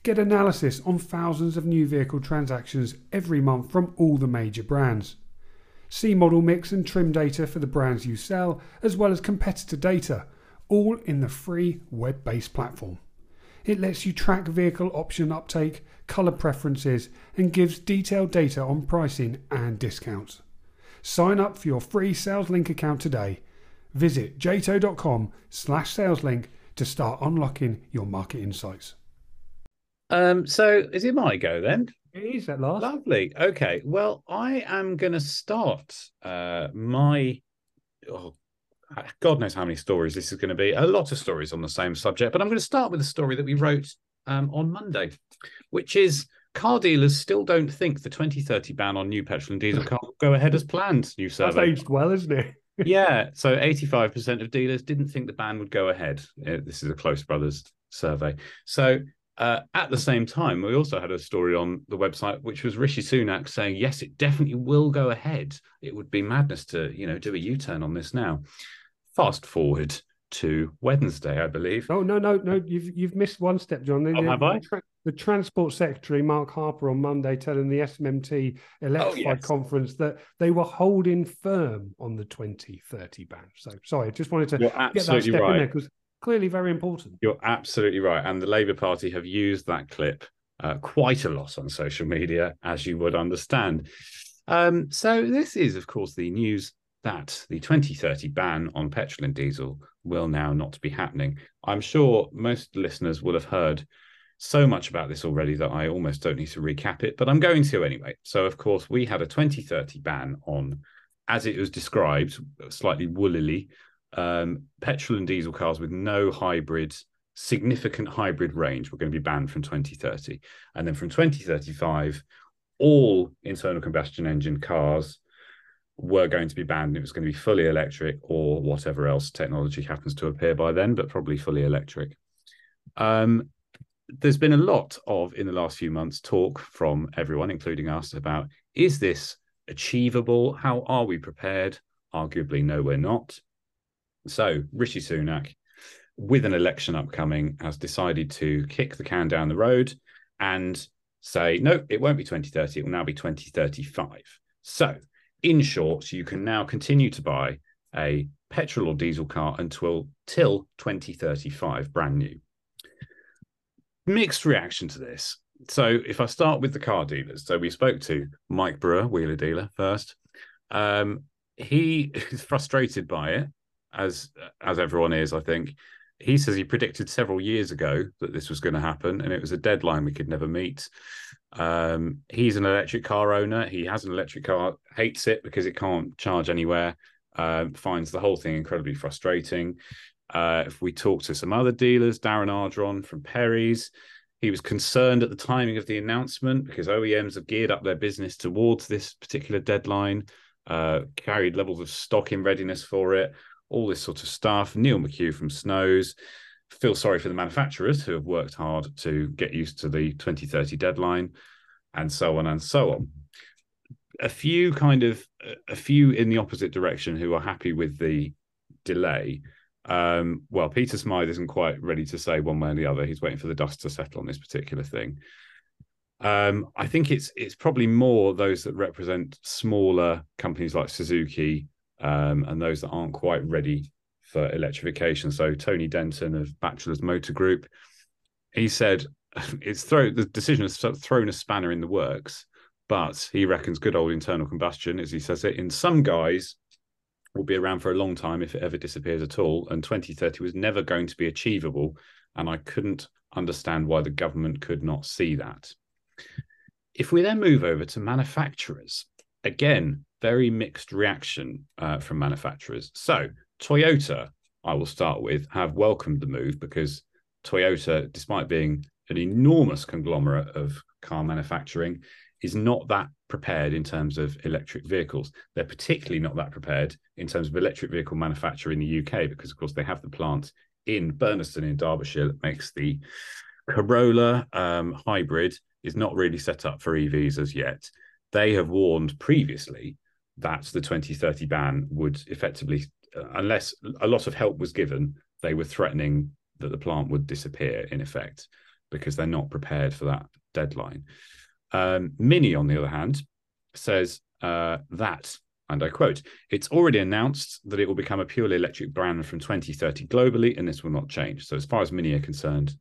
Get analysis on thousands of new vehicle transactions every month from all the major brands. See model mix and trim data for the brands you sell, as well as competitor data, all in the free web based platform. It lets you track vehicle option uptake, colour preferences, and gives detailed data on pricing and discounts. Sign up for your free SalesLink account today. Visit jato.com slash SalesLink to start unlocking your market insights. Um, so is it my go then? It is at last. Lovely. Okay. Well, I am going to start uh, my. Oh, God knows how many stories this is going to be. A lot of stories on the same subject, but I'm going to start with a story that we wrote um, on Monday, which is car dealers still don't think the 2030 ban on new petrol and diesel cars will go ahead as planned. New survey. That's aged well, isn't it? yeah. So 85% of dealers didn't think the ban would go ahead. Uh, This is a Close Brothers survey. So uh, at the same time, we also had a story on the website, which was Rishi Sunak saying, yes, it definitely will go ahead. It would be madness to, you know, do a U-turn on this now. Fast forward to Wednesday, I believe. Oh no, no, no! You've you've missed one step, John. The, Oh, have the, I? the Transport Secretary Mark Harper on Monday telling the SMMT Electrified Oh, yes. Conference that they were holding firm on the 2030 ban. So sorry, I just wanted to You're get that step in there because clearly very important. You're absolutely right. And the Labour Party have used that clip uh, quite a lot on social media, as you would understand. Um, so, this is, of course, the news that the 2030 ban on petrol and diesel will now not be happening. I'm sure most listeners will have heard so much about this already that I almost don't need to recap it, but I'm going to anyway. So, of course, we had a 2030 ban on, as it was described, slightly woolily, um, petrol and diesel cars with no hybrid, significant hybrid range were going to be banned from 2030. And then from 2035, all internal combustion engine cars were going to be banned. It was going to be fully electric or whatever else technology happens to appear by then, but probably fully electric. Um, there's been a lot of, in the last few months, talk from everyone, including us, about is this achievable? How are we prepared? Arguably, no, we're not. So, Rishi Sunak, with an election upcoming, has decided to kick the can down the road and say, no, it won't be 2030, it will now be 2035. So, in short, you can now continue to buy a petrol or diesel car until till 2035, brand new. Mixed reaction to this. So, if I start with the car dealers, so we spoke to Mike Brewer, wheeler dealer, first. Um, he is frustrated by it, as as everyone is, I think. He says he predicted several years ago that this was going to happen, and it was a deadline we could never meet. Um, he's an electric car owner. He has an electric car, hates it because it can't charge anywhere. Um, finds the whole thing incredibly frustrating. Uh, if we talk to some other dealers, Darren Ardron from Perry's, he was concerned at the timing of the announcement because OEMs have geared up their business towards this particular deadline, uh, carried levels of stock in readiness for it, all this sort of stuff. Neil McHugh from Snows feel sorry for the manufacturers who have worked hard to get used to the 2030 deadline, and so on and so on. A few kind of a few in the opposite direction who are happy with the delay. Um, well, Peter Smythe isn't quite ready to say one way or the other. He's waiting for the dust to settle on this particular thing. Um, I think it's it's probably more those that represent smaller companies like Suzuki um, and those that aren't quite ready for electrification. So Tony Denton of Bachelor's Motor Group, he said it's throw the decision has thrown a spanner in the works, but he reckons good old internal combustion, as he says it, in some guys will be around for a long time if it ever disappears at all. And 2030 was never going to be achievable. And I couldn't understand why the government could not see that. If we then move over to manufacturers, again, very mixed reaction uh, from manufacturers. So, Toyota, I will start with, have welcomed the move because Toyota, despite being an enormous conglomerate of car manufacturing, is not that prepared in terms of electric vehicles. They're particularly not that prepared in terms of electric vehicle manufacture in the UK because, of course, they have the plant in Burnaston in Derbyshire that makes the Corolla um, hybrid is not really set up for EVs as yet. They have warned previously that the 2030 ban would effectively, uh, unless a lot of help was given, they were threatening that the plant would disappear in effect because they're not prepared for that deadline. Um, Mini, on the other hand, says uh, that, and I quote, it's already announced that it will become a purely electric brand from 2030 globally, and this will not change. So, as far as Mini are concerned,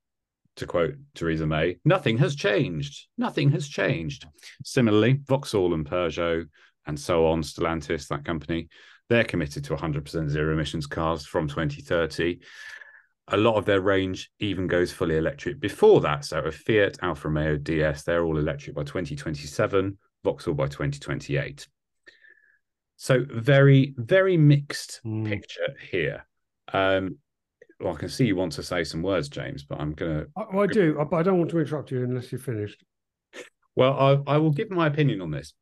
to quote Theresa May, nothing has changed. Nothing has changed. Similarly, Vauxhall and Peugeot and so on, Stellantis, that company, they're committed to 100% zero emissions cars from 2030. A lot of their range even goes fully electric before that. So a Fiat, Alfa Romeo, DS, they're all electric by 2027, Vauxhall by 2028. So very, very mixed mm. picture here. Um, well, I can see you want to say some words, James, but I'm going to. Well, I do, but I don't want to interrupt you unless you're finished. Well, I, I will give my opinion on this.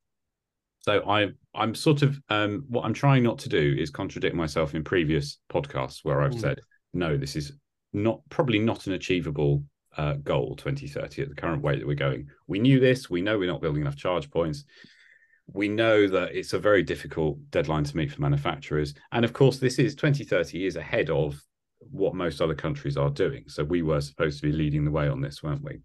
So I, I'm sort of um, what I'm trying not to do is contradict myself in previous podcasts where I've mm. said no, this is not probably not an achievable uh, goal 2030 at the current way that we're going. We knew this. We know we're not building enough charge points we know that it's a very difficult deadline to meet for manufacturers. And of course, this is 2030 is ahead of what most other countries are doing. So we were supposed to be leading the way on this, weren't we?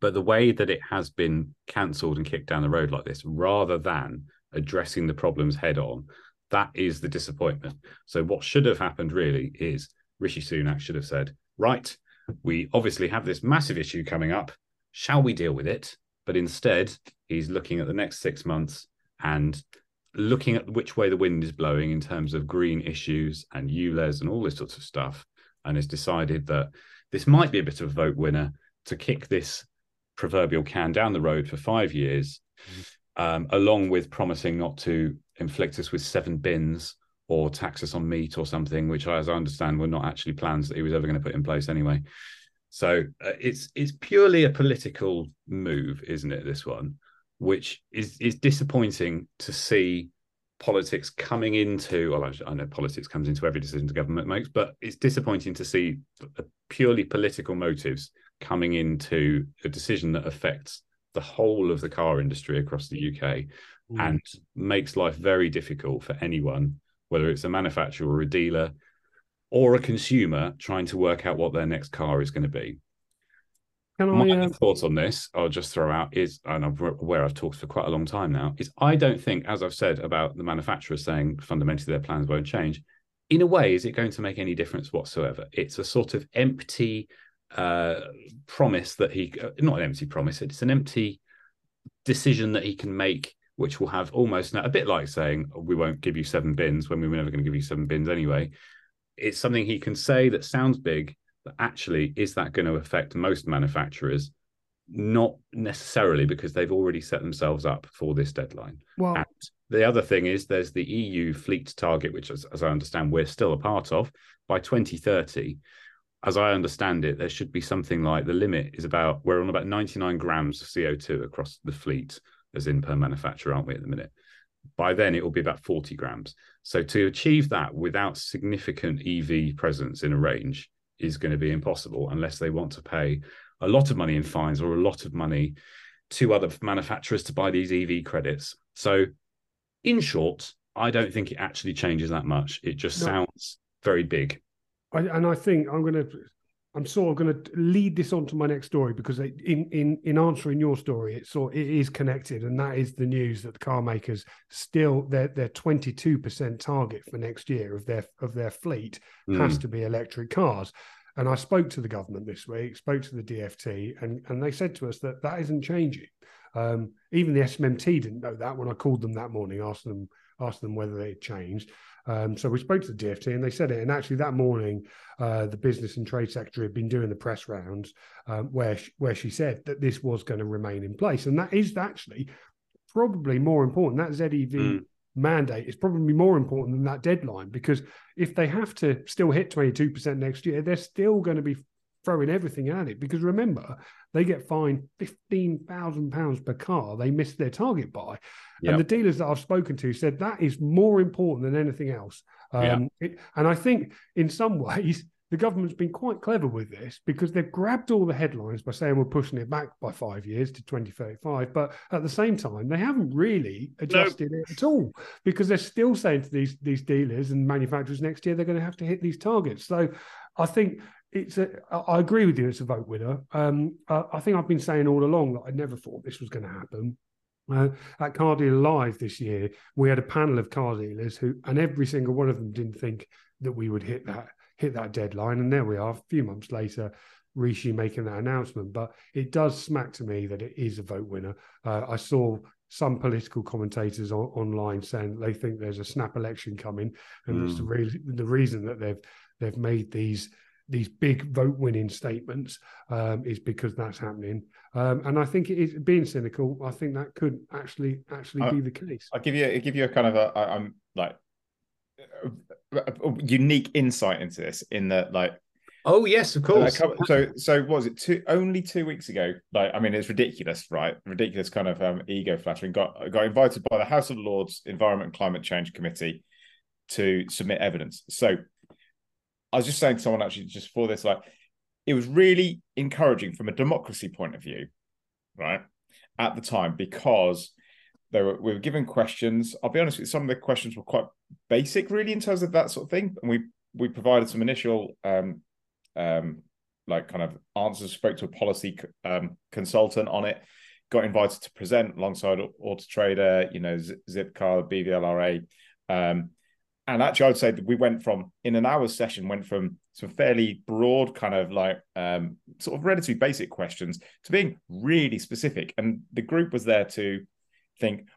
But the way that it has been cancelled and kicked down the road like this, rather than addressing the problems head on, that is the disappointment. So what should have happened really is Rishi Sunak should have said, right, we obviously have this massive issue coming up. Shall we deal with it? But instead, he's looking at the next six months and looking at which way the wind is blowing in terms of green issues and ULEZ and all this sorts of stuff, and has decided that this might be a bit of a vote winner to kick this proverbial can down the road for five years, mm-hmm. um, along with promising not to inflict us with seven bins or tax us on meat or something, which, as I understand, were not actually plans that he was ever going to put in place anyway. So uh, it's it's purely a political move, isn't it? This one, which is is disappointing to see politics coming into. Well, I know politics comes into every decision the government makes, but it's disappointing to see purely political motives coming into a decision that affects the whole of the car industry across the UK mm. and makes life very difficult for anyone, whether it's a manufacturer or a dealer or a consumer trying to work out what their next car is going to be. Can My uh... thoughts on this, I'll just throw out is, and I'm aware I've talked for quite a long time now, is I don't think, as I've said about the manufacturers saying fundamentally their plans won't change, in a way, is it going to make any difference whatsoever? It's a sort of empty uh, promise that he, uh, not an empty promise, it's an empty decision that he can make, which will have almost a bit like saying, we won't give you seven bins when we were never going to give you seven bins anyway it's something he can say that sounds big, but actually, is that going to affect most manufacturers? Not necessarily because they've already set themselves up for this deadline. Well, and the other thing is there's the EU fleet target, which, as, as I understand, we're still a part of by 2030 as I understand it, there should be something like the limit is about we're on about 99 grams of CO2 across the fleet, as in per manufacturer, aren't we at the minute? by then it will be about 40 grams. So to achieve that without significant EV presence in a range is going to be impossible unless they want to pay a lot of money in fines or a lot of money to other manufacturers to buy these EV credits. So in short, I don't think it actually changes that much. It just no. sounds very big. I, and I think I'm going to I'm sort of going to lead this on to my next story because in in in answering your story, it's sort it is connected, and that is the news that the car makers still their their 22 percent target for next year of their of their fleet mm. has to be electric cars. And I spoke to the government this week, spoke to the DFT, and and they said to us that that isn't changing. Um, even the SMMT didn't know that when I called them that morning, asked them asked them whether they had changed. Um, so we spoke to the DFT and they said it. And actually, that morning, uh, the business and trade secretary had been doing the press rounds um, where she, where she said that this was going to remain in place, and that is actually probably more important. That ZEV mm. mandate is probably more important than that deadline because if they have to still hit twenty two percent next year, they're still going to be throwing everything at it because remember they get fined fifteen thousand pounds per car they missed their target by, yep. and the dealers that I've spoken to said that is more important than anything else. Um, it, and I think in some ways the government's been quite clever with this because they've grabbed all the headlines by saying we're pushing it back by five years to 2035. But at the same time, they haven't really adjusted it at all because they're still saying to these, these dealers and manufacturers next year they're going to have to hit these targets. So I think it's a, I agree with you. It's a vote winner. Um, I, I think I've been saying all along that I never thought this was going to happen. Uh, at Car Dealer Live this year, we had a panel of car dealers who, and every single one of them didn't think that we would hit that hit that deadline. And there we are, a few months later, Rishi making that announcement. But it does smack to me that it is a vote winner. Uh, I saw some political commentators on, online saying they think there's a snap election coming, and mm. it's the, hmm. re- the reason that they've they've made these these big vote winning statements um, is because that's happening. Um, and I think it is being cynical. I think that could actually actually I, be the case. I'll give you i give you a kind of a I'm like a, a unique insight into this in that like Oh yes, of course. so so was it two only two weeks ago? Like I mean, it's ridiculous, right? Ridiculous kind of um, ego flattering. Got got invited by the House of Lords Environment and Climate Change Committee to submit evidence. So I was just saying to someone actually just for this, like it was really encouraging from a democracy point of view, right? At the time, because they were we were given questions. I'll be honest with you, some of the questions were quite basic, really, in terms of that sort of thing. And we we provided some initial um um like kind of answers, spoke to a policy um consultant on it, got invited to present alongside Auto Trader, you know, Zipcar, BVLRA. Um, and actually, I would say that we went from in an hour's session went from some fairly broad kind of like um, sort of relatively basic questions to being really specific. And the group was there to think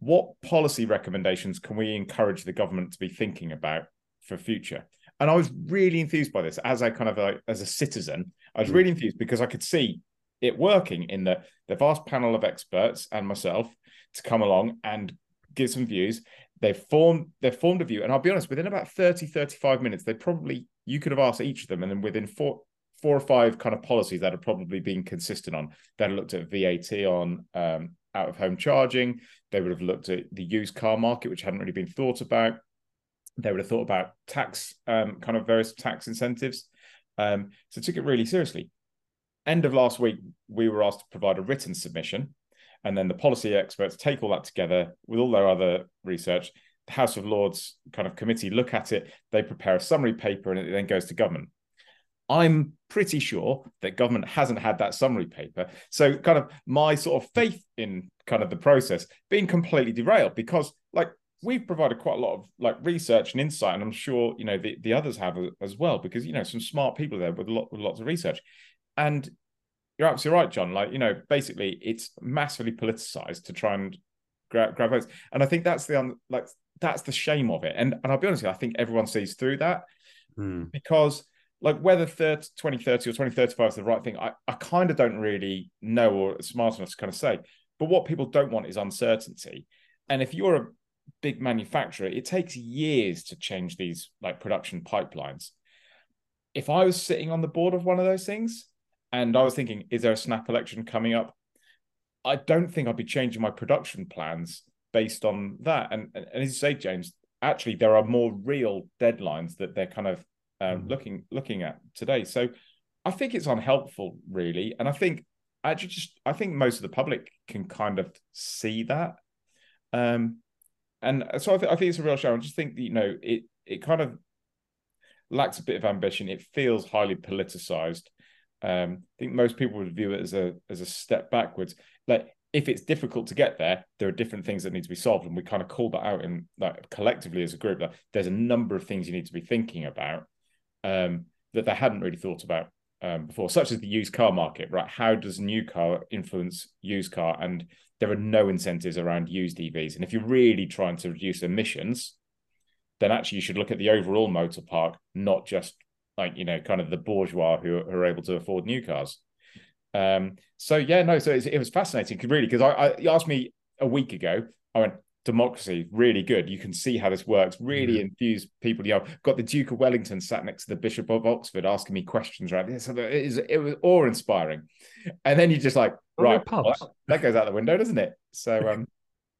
what policy recommendations can we encourage the government to be thinking about for future. And I was really enthused by this as I kind of like as a citizen. I was hmm. really enthused because I could see it working in the the vast panel of experts and myself to come along and give some views they've formed they've formed a view. And i'll be honest within about 30 35 minutes they probably you could have asked each of them and then within four four or five kind of policies that have probably been consistent on they looked at vat on um, out of home charging. They would have looked at the used car market which hadn't really been thought about. They would have thought about tax um, kind of various tax incentives. Um, so took it really seriously. End of last week we were asked to provide a written submission and then the policy experts take all that together with all their other research. The House of Lords kind of committee look at it, they prepare a summary paper, and it then goes to government. I'm pretty sure that government hasn't had that summary paper. So, kind of my sort of faith in kind of the process being completely derailed because, like, we've provided quite a lot of like research and insight, and I'm sure you know the, the others have as well because you know some smart people there with, lot, with lots of research, and you're absolutely right, John. Like, you know, basically it's massively politicized to try and grab, grab votes. And I think that's the un, like that's the shame of it. And and I'll be honest with you, I think everyone sees through that mm. because like whether 30, 2030 or 2035 is the right thing, I, I kind of don't really know or smart enough to kind of say. But what people don't want is uncertainty. And if you're a big manufacturer, it takes years to change these like production pipelines. If I was sitting on the board of one of those things, and I was thinking, is there a snap election coming up? I don't think I'd be changing my production plans based on that. And, and, as you say, James, actually there are more real deadlines that they're kind of um, mm. looking looking at today. So I think it's unhelpful, really. And I think actually just I think most of the public can kind of see that. Um, and so I, th- I think it's a real show. I just think you know it it kind of lacks a bit of ambition. It feels highly politicized. Um, I think most people would view it as a as a step backwards. Like if it's difficult to get there, there are different things that need to be solved, and we kind of call that out in like collectively as a group. That there's a number of things you need to be thinking about um, that they hadn't really thought about um, before, such as the used car market. Right? How does new car influence used car? And there are no incentives around used EVs. And if you're really trying to reduce emissions, then actually you should look at the overall motor park, not just like you know kind of the bourgeois who, who are able to afford new cars. Um so yeah no so it was fascinating really because I, I you asked me a week ago i went democracy really good. You can see how this works. Really mm-hmm. infuse people you know got the duke of wellington sat next to the bishop of oxford asking me questions right? So it, is, it was awe-inspiring. And then you just like right well, that goes out the window doesn't it? So um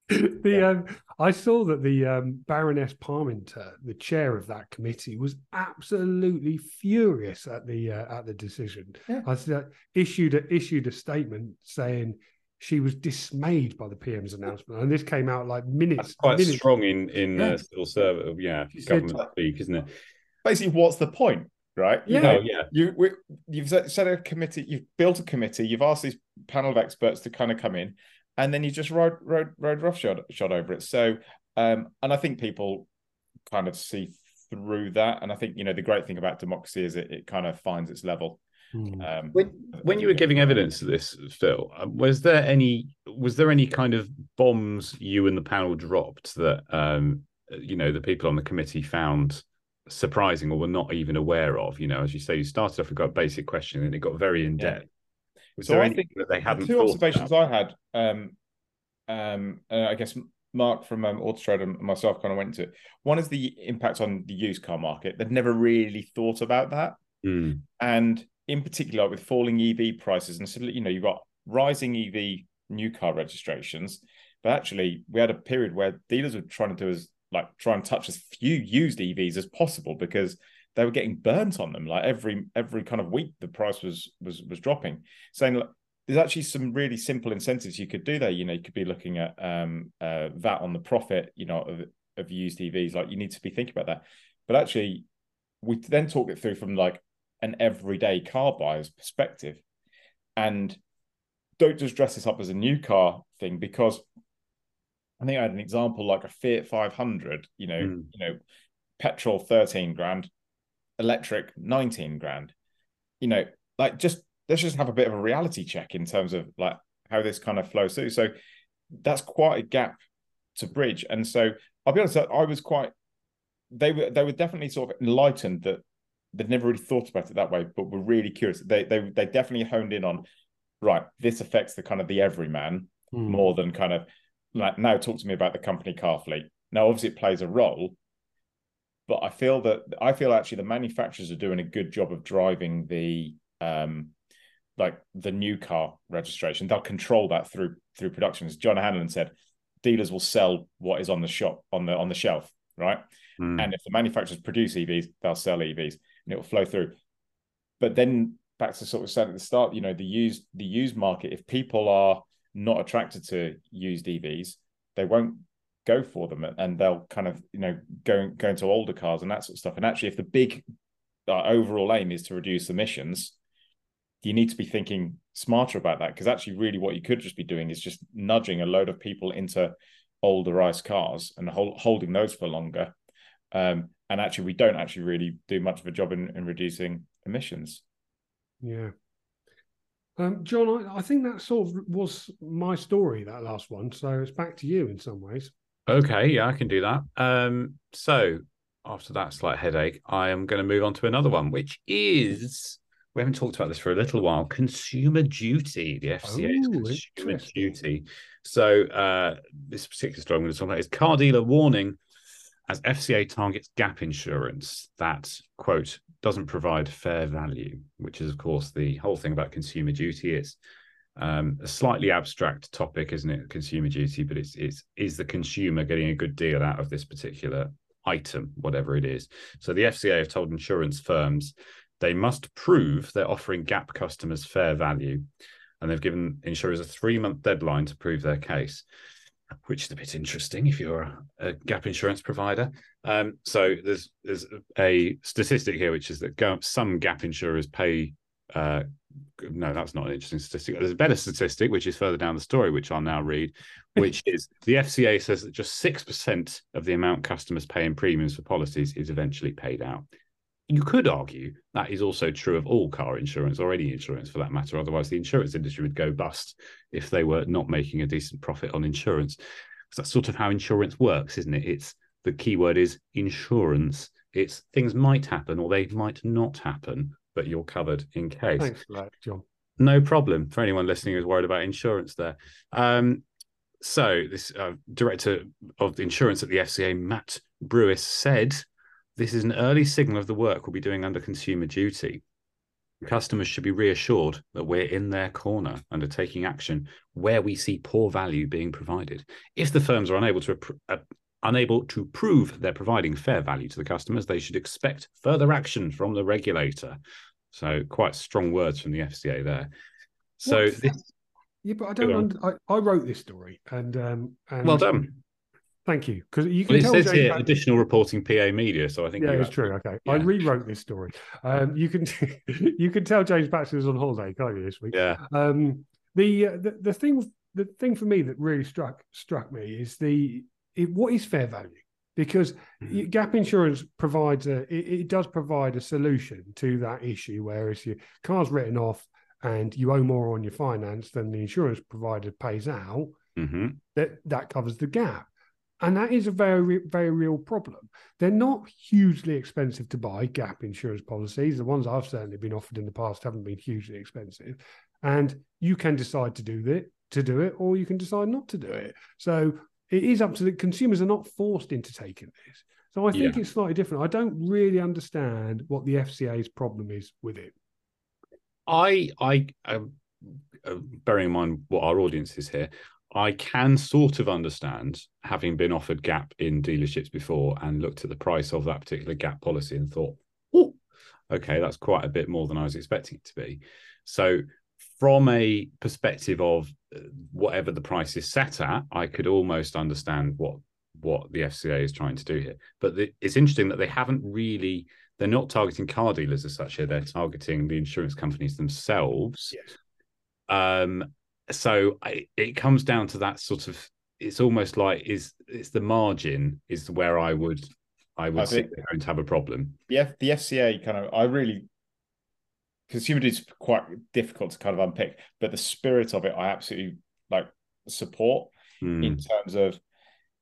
the yeah. um, I saw that the um, Baroness Parminter, the chair of that committee, was absolutely furious at the uh, at the decision. Yeah. I uh, issued a, issued a statement saying she was dismayed by the PM's announcement, and this came out like minutes. That's quite minutes. strong in in yeah. uh, civil service, yeah, she government said, speak, isn't it? Basically, what's the point? Right? You yeah, know, yeah. You we, you've set a committee, you've built a committee, you've asked this panel of experts to kind of come in and then you just rode rode rode roughshod shot over it. So, um, and I think people kind of see through that, and I think you know the great thing about democracy is it, it kind of finds its level. Hmm. Um, When when you were giving evidence to this, Phill, uh, was there any was there any kind of bombs you and the panel dropped that um, you know the people on the committee found surprising or were not even aware of? You know, as you say, you started off with a basic question and it got very in Yeah. Was So there I think that they hadn't two observations about? I had, um, um, uh, I guess Mark from um, Auto Trader and myself kind of went to. it. One is the impact on the used car market. They've never really thought about that, Hmm. and in particular with falling EV prices, and so you know you've got rising EV new car registrations, but actually we had a period where dealers were trying to do as like try and touch as few used EVs as possible because they were getting burnt on them. Like every every kind of week, the price was was was dropping. Saying look, there's actually some really simple incentives you could do there. You know, you could be looking at um, uh, that on the profit, you know, of, of used EVs. Like you need to be thinking about that. But actually, we then talk it through from like an everyday car buyer's perspective, and don't just dress this up as a new car thing because I think I had an example like a Fiat 500. You know, Mm. you know, petrol 13 grand, electric 19 grand. You know, like just let's just have a bit of a reality check in terms of like how this kind of flows through. So that's quite a gap to bridge. And so I'll be honest, I was quite they were they were definitely sort of enlightened that they'd never really thought about it that way, but were really curious. They they they definitely honed in on right, this affects the kind of the everyman Hmm. more than kind of like now talk to me about the company car fleet. Now, obviously, it plays a role, but I feel that I feel actually the manufacturers are doing a good job of driving the um like the new car registration. They'll control that through through production. As John Hanlon said, dealers will sell what is on the shop on the on the shelf, right? Hmm. And if the manufacturers produce EVs, they'll sell EVs and it will flow through. But then back to sort of said at the start, you know, the used the used market, if people are not attracted to used EVs, they won't go for them and they'll kind of, you know, go, go into older cars and that sort of stuff. And actually, if the big uh, overall aim is to reduce emissions, you need to be thinking smarter about that because actually, really, what you could just be doing is just nudging a load of people into older ICE cars and hold, holding those for longer. Um, and actually, we don't actually really do much of a job in, in reducing emissions. Yeah. Um, John, I, I think that sort of was my story, that last one. So it's back to you in some ways. Okay, yeah, I can do that. Um, so after that slight headache, I am going to move on to another one, which is we haven't talked about this for a little while. Consumer duty, the FCA's Oh, consumer duty. So uh, this particular story I'm going to talk about is car dealer warning as FCA targets gap insurance that quote doesn't provide fair value, which is of course the whole thing about consumer duty is. Um, a slightly abstract topic, isn't it? Consumer duty, but it's it's is the consumer getting a good deal out of this particular item, whatever it is. So the FCA have told insurance firms they must prove they're offering gap customers fair value, and they've given insurers a three month deadline to prove their case, which is a bit interesting if you're a, gap insurance provider. Um, so there's there's a statistic here, which is that some gap insurers pay. Uh, no, that's not an interesting statistic. There's a better statistic, which is further down the story, which I'll now read, which is the FCA says that just 6% of the amount customers pay in premiums for policies is eventually paid out. You could argue that is also true of all car insurance or any insurance for that matter. Otherwise, the insurance industry would go bust if they were not making a decent profit on insurance. So that's sort of how insurance works, isn't it? It's the key word is insurance. It's things might happen or they might not happen, but you're covered in case. Thanks for that, John. No problem for anyone listening who's worried about insurance there. Um, so, this uh, director of insurance at the FCA, Matt Brewis, said this is an early signal of the work we'll be doing under consumer duty. Customers should be reassured that we're in their corner, undertaking action where we see poor value being provided. If the firms are unable to uh, unable to prove they're providing fair value to the customers, they should expect further action from the regulator. So, quite strong words from the FCA there. So, this, Yeah, but I don't. on. Und- I, I wrote this story, and um, and well done. Thank you, because you can Well, it tell. says James here Pat- additional reporting PA media, so I think yeah, it's true. Okay, I rewrote this story. Um, you can you can tell James Baxter was on holiday, can't you, this week? Yeah, Um, the, uh, the the thing the thing for me that really struck struck me is the it, what is fair value because mm-hmm. gap insurance provides a it, it, does provide a solution to that issue where if your car's written off and you owe more on your finance than the insurance provider pays out mm-hmm. that that covers the gap. And that is a very very real problem. They're not hugely expensive to buy gap insurance policies. The ones i've certainly been offered in the past haven't been hugely expensive. And you can decide to do that to do it or you can decide not to do it. So it is up to the consumers are not forced into taking this. So I think yeah. it's slightly different. I don't really understand what the FCA's problem is with it. I, I, uh, uh, bearing in mind what our audience is here, I can sort of understand having been offered Gap in dealerships before and looked at the price of that particular Gap policy and thought, oh, okay, that's quite a bit more than I was expecting it to be. So from a perspective of uh, whatever the price is set at, I could almost understand what what the FCA is trying to do here. But the, it's interesting that they haven't really they're not targeting car dealers as such here. They're targeting the insurance companies themselves. Yes. Um. So I, it comes down to that sort of. It's almost like is it's the margin is where I would I would I think, going to have a problem. Yeah, the FCA kind of I really consumer duty is quite difficult to kind of unpick, but the spirit of it, I absolutely like support mm. in terms of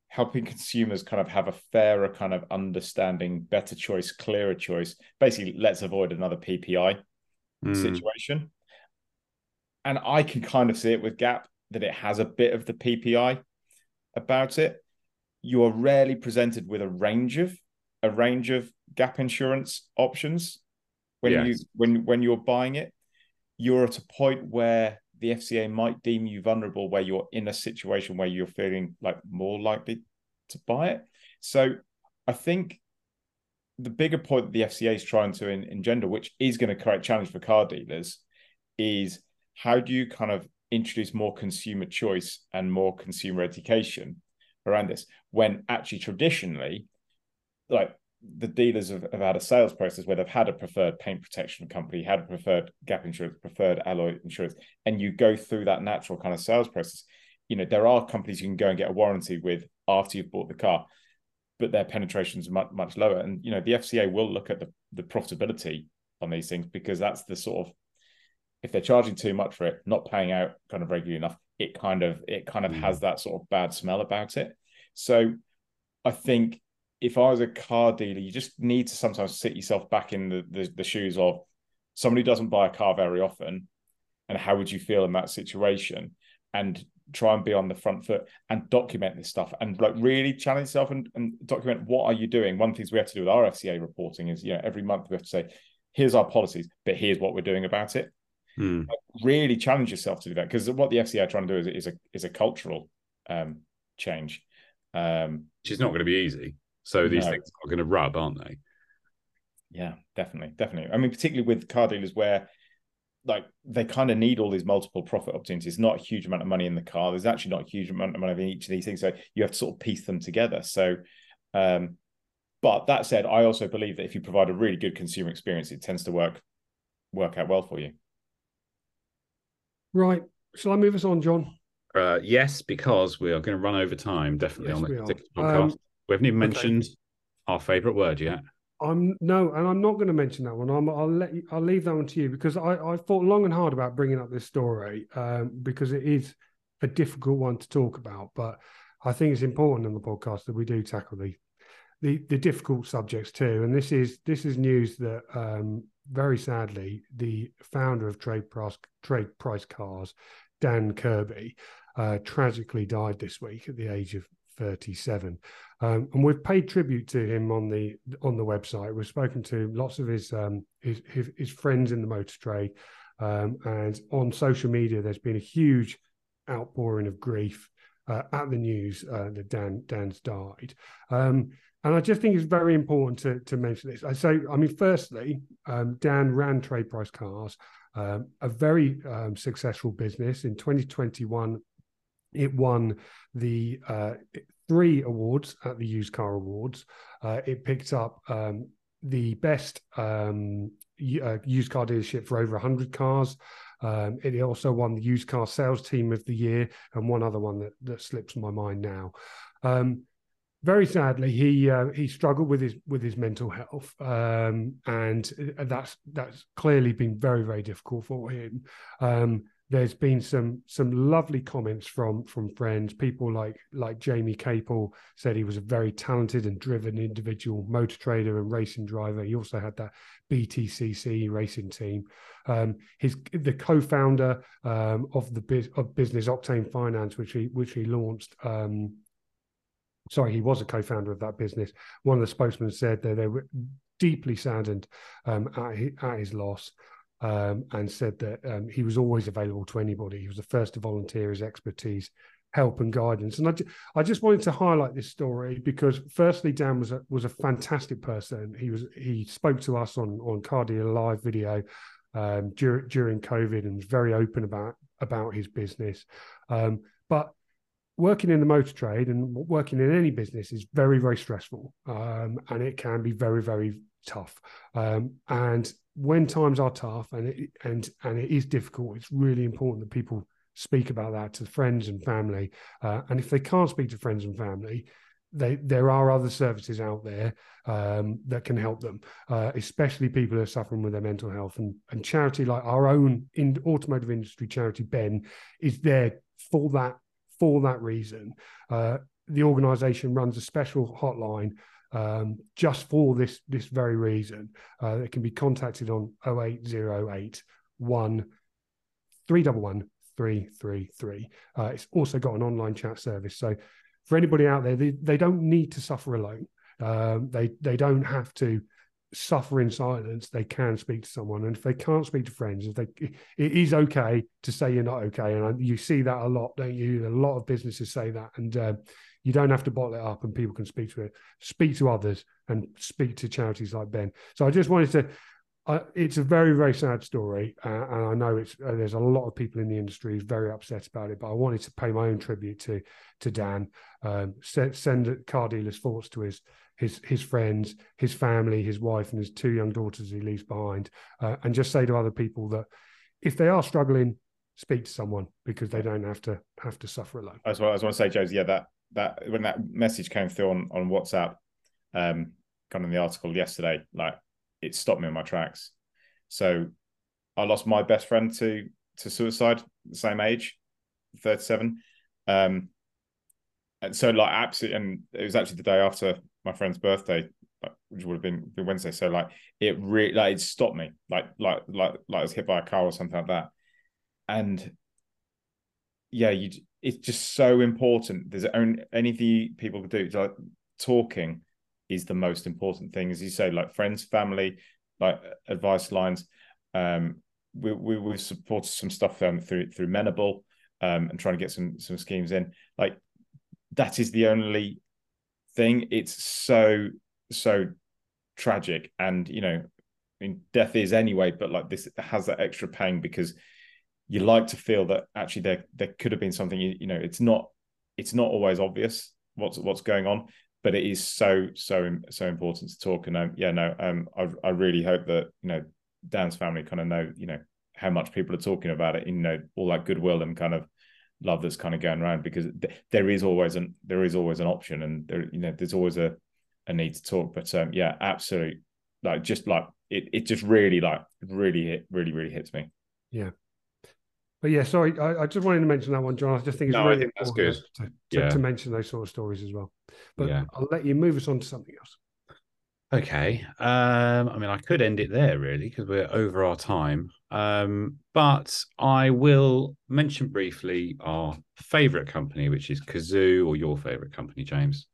helping consumers kind of have a fairer kind of understanding, better choice, clearer choice. Basically, let's avoid another PPI mm. situation. And I can kind of see it with Gap that it has a bit of the PPI about it. You are rarely presented with a range of a range of gap insurance options when yes. you when when you're buying it you're at a point where the FCA might deem you vulnerable where you're in a situation where you're feeling like more likely to buy it so i think the bigger point that the FCA is trying to engender which is going to create challenge for car dealers is how do you kind of introduce more consumer choice and more consumer education around this when actually traditionally like the dealers have, have, had a sales process where they've had a preferred paint protection company, had a preferred gap insurance, preferred alloy insurance, and you go through that natural kind of sales process. You know, there are companies you can go and get a warranty with after you've bought the car, but their penetration is much much lower. And you know, the FCA will look at the the profitability on these things because that's the sort of if they're charging too much for it, not paying out kind of regularly enough, it kind of it kind of mm. has that sort of bad smell about it. So I think if I was a car dealer, you just need to sometimes sit yourself back in the, the, the shoes of somebody who doesn't buy a car very often, and how would you feel in that situation? And try and be on the front foot and document this stuff and like really challenge yourself and, and document what are you doing. One of the things we have to do with our FCA reporting is, you know, every month we have to say, here's our policies, but here's what we're doing about it. Hmm. Like, really challenge yourself to do that because what the FCA are trying to do is, is a is a cultural um, change. Um, Which is not going to be easy. So these no. things are going to rub, aren't they? Yeah, definitely, definitely. I mean, particularly with car dealers where like they kind of need all these multiple profit opportunities. Not a huge amount of money in the car. There's actually not a huge amount of money in each of these things. So you have to sort of piece them together. So, um, but that said, I also believe that if you provide a really good consumer experience, it tends to work work out well for you. Right. Shall I move us on, John? Uh, yes, because we are going to run over time, definitely yes, on the podcast. Um, we haven't even mentioned okay. our favourite word yet. I'm no, and I'm not going to mention that one. i will let you, I'll leave that one to you because I, I thought long and hard about bringing up this story um, because it is a difficult one to talk about. But I think it's important on the podcast that we do tackle the the, the difficult subjects too. And this is this is news that um, very sadly the founder of Trade Price Trade Price Cars, Dan Kirby, uh, tragically died this week at the age of 37. Um, and we've paid tribute to him on the on the website. We've spoken to lots of his um, his, his, friends in the motor trade, um, and on social media, there's been a huge outpouring of grief uh, at the news uh, that Dan Dan's died. Um, and I just think it's very important to to mention this. I say, I mean, firstly, um, Dan ran Trade Price Cars, um, a very successful business in 2021 it won the uh, three awards at the Used Car Awards. Uh, it picked up um, the best um, uh, used car dealership for over 100 cars. Um, it also won the used car sales team of the year and one other one that, that slips my mind now. Um, very sadly, he uh, he struggled with his with his mental health, um, and uh, that's that's clearly been very very difficult for him. There's been some some lovely comments from from friends. People like like Jamie Capel said he was a very talented and driven individual motor trader and racing driver. He also had that BTCC racing team. Um, his the co-founder um, of the of business Octane Finance, which he which he launched. Um, sorry, he was a co-founder of that business. One of the spokesmen said that they were deeply saddened um, at, at his loss um, and said that um, he was always available to anybody. He was the first to volunteer his expertise, help, and guidance. And I, I just wanted to highlight this story because, firstly, Dan was a, was a fantastic person. He was he spoke to us on on Car Dealer Live video um, during during COVID and was very open about about his business. Um, but working in the motor trade and working in any business is very very stressful um, and it can be very very tough um, and when times are tough and it, and and it is difficult, it's really important that people speak about that to friends and family. Uh, and if they can't speak to friends and family, they, there are other services out there um, that can help them, uh, especially people who are suffering with their mental health. And, and charity like our own in automotive industry charity, Ben, is there for that for that reason. Uh, the organisation runs a special hotline um, just for this this very reason. Uh, it can be contacted on 0808 1 311 333. Uh, it's also got an online chat service. So for anybody out there, they, they don't need to suffer alone. Um, they they don't have to suffer in silence. They can speak to someone, and if they can't speak to friends, if they it is okay to say you're not okay, and you see that a lot, don't you? A lot of businesses say that, and uh, you don't have to bottle it up and people can speak to it, speak to others and speak to charities like Ben. So I just wanted to, uh, it's a very, very sad story. Uh, and I know it's, uh, there's a lot of people in the industry who's very upset about it, but I wanted to pay my own tribute to, to Dan, um, send, send car dealers thoughts to his, his, his friends, his family, his wife and his two young daughters he leaves behind. Uh, and just say to other people that if they are struggling, speak to someone because they don't have to have to suffer alone. As well, I just want to say, Josie, yeah, that that when that message came through on on WhatsApp, um, kind of the article yesterday, like it stopped me in my tracks. So I lost my best friend to to suicide, the same age, thirty seven. Um, and so like absolutely, and it was actually the day after my friend's birthday, which would have been, been Wednesday. So like it really like it stopped me, like like like like I was hit by a car or something like that. And yeah, you it's just so important. There's only anything people do. Like talking is the most important thing, as you say. Like friends, family, like advice lines. Um, we we we've supported some stuff um, through through Menable um, and trying to get some some schemes in. Like that is the only thing. It's so so tragic, and you know, I mean, death is anyway. But like this has that extra pang because you like to feel that actually there there could have been something you, you know it's not it's not always obvious what's what's going on but it is so so so important to talk. And um, yeah no um I, I really hope that you know dan's family kind of know you know how much people are talking about it you know all that goodwill and kind of love that's kind of going around because th- there is always an there is always an option and there you know there's always a a need to talk. But um yeah absolutely like just like it it just really like really hit really really hits me. Yeah but yeah, sorry, I, I, just wanted to mention that one, John. I just think it's no, really think good to, to, yeah. to, mention those sort of stories as well. But yeah. I'll let you move us on to something else. Okay. Um, I mean, I could end it there really because we're over our time. Um, but I will mention briefly our favorite company, which is Cazoo, or your favorite company, James,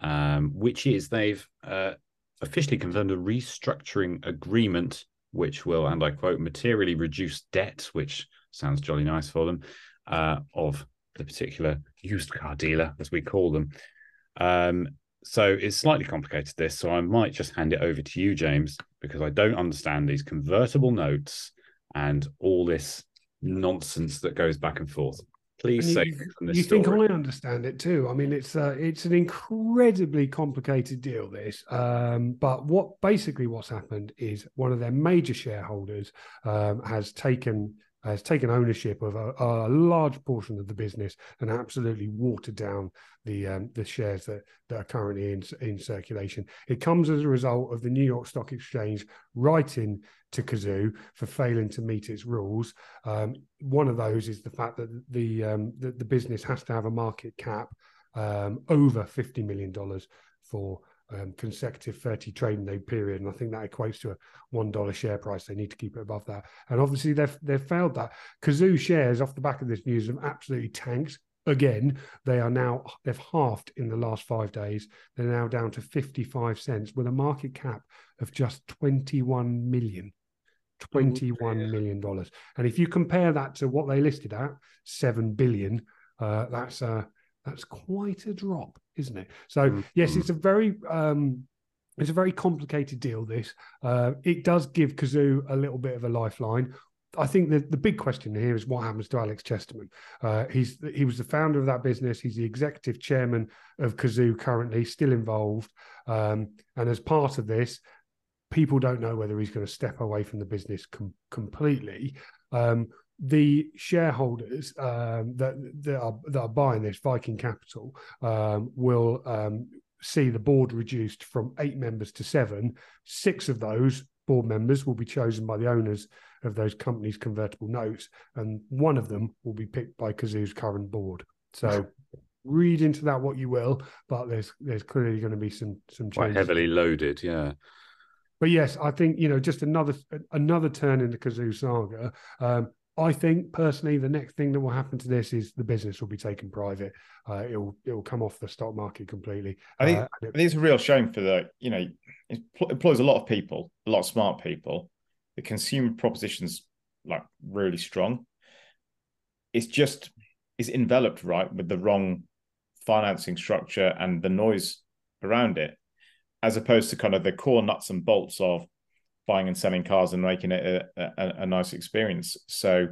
um, which is they've uh, officially confirmed a restructuring agreement, which will, and I quote, materially reduce debt, which sounds jolly nice for them, uh, of the particular used car dealer, as we call them. Um, so it's slightly complicated, this. So I might just hand it over to you, James, because I don't understand these convertible notes and all this nonsense that goes back and forth. Please say you, you think I understand it too. I mean, it's uh, it's an incredibly complicated deal. This, um, but what basically what's happened is one of their major shareholders um, has taken has taken ownership of a, a, large portion of the business and absolutely watered down the um, the shares that, that are currently in in circulation. It comes as a result of the New York Stock Exchange writing to Cazoo for failing to meet its rules. Um, one of those is the fact that the um, the, the, business has to have a market cap um, over fifty million dollars for um, consecutive 30 trading day period. And I think that equates to a $1 share price. They need to keep it above that. And obviously they've, they've failed that. Kazoo shares off the back of this news have absolutely tanked. Again, they are now, they've halved in the last five days. They're now down to 55 cents with a market cap of just 21 million. $21 million. And if you compare that to what they listed at, 7 billion, uh, that's uh, that's quite a drop, isn't it? So mm-hmm. yes, it's a very um, it's a very complicated deal. This uh, it does give Cazoo a little bit of a lifeline. I think the, the big question here is what happens to Alex Chesterman. Uh, he's he was the founder of that business. He's the executive chairman of Cazoo currently, still involved. Um, and as part of this, people don't know whether he's going to step away from the business com- completely. Um, the shareholders um, that that are, that are buying this Viking Capital um, will um, see the board reduced from eight members to seven. Six of those board members will be chosen by the owners of those companies' convertible notes, and one of them will be picked by Cazoo's current board. So. read into that what you will, but there's there's clearly going to be some some changes. Quite heavily loaded, yeah but yes, I think you know just another another turn in the Cazoo saga. Um, I think personally, the next thing that will happen to this is the business will be taken private. Uh, it'll it'll come off the stock market completely. I think, uh, it, I think it's a real shame for the you know it employs a lot of people, a lot of smart people. The consumer proposition's like really strong. It's just is enveloped right with the wrong financing structure and the noise around it, as opposed to kind of the core nuts and bolts of buying and selling cars and making it a, a, a nice experience. So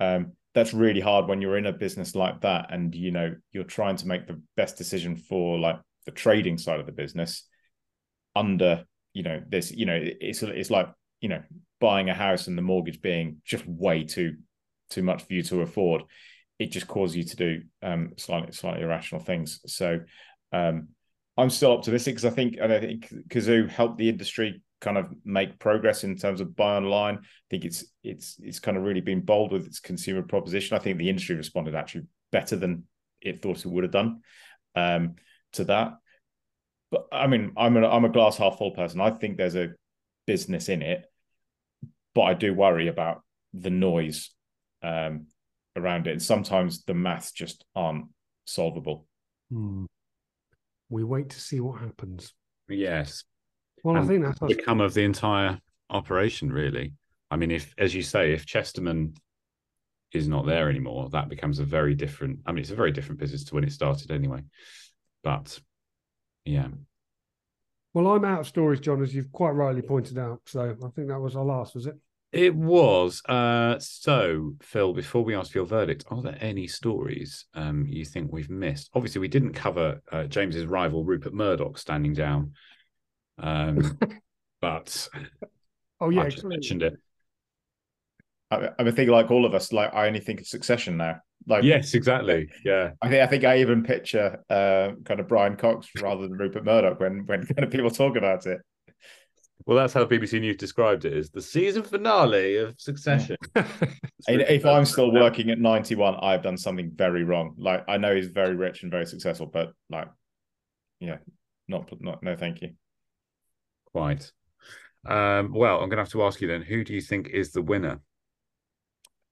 um, that's really hard when you're in a business like that, and you know you're trying to make the best decision for like the trading side of the business under you know this. You know it's it's like you know buying a house and the mortgage being just way too too much for you to afford. It just causes you to do um, slightly slightly irrational things. So um, I'm still optimistic because I think and I think Cazoo helped the industry kind of make progress in terms of buy online. I think it's it's it's kind of really been bold with its consumer proposition. I think the industry responded actually better than it thought it would have done um, to that. But I mean, I'm a I'm a glass half full person. I think there's a business in it, but I do worry about the noise um, around it, and sometimes the maths just aren't solvable. Hmm. We wait to see what happens. Yes, well, I think that's become of the entire operation, really. I mean, if, as you say, if Chesterman is not there anymore, that becomes a very different. I mean, it's a very different business to when it started, anyway. But yeah. Well, I'm out of stories, John, as you've quite rightly pointed out. So I think that was our last, was it? It was. Uh, so, Phill, before we ask for your verdict, are there any stories um, you think we've missed? Obviously, we didn't cover uh, James's rival, Rupert Murdoch, standing down um, but oh yeah, I just mentioned it. I, I think like all of us, like I only think of Succession now. Like yes, exactly. Yeah, I think I think I even picture uh, kind of Brian Cox rather than Rupert Murdoch when when kind of people talk about it. Well, that's how BBC News described it: is the season finale of Succession. if I'm still working at 91, I've done something very wrong. Like I know he's very rich and very successful, but like, yeah, not not no, thank you. Quite. Um, well, I'm going to have to ask you then. Who do you think is the winner?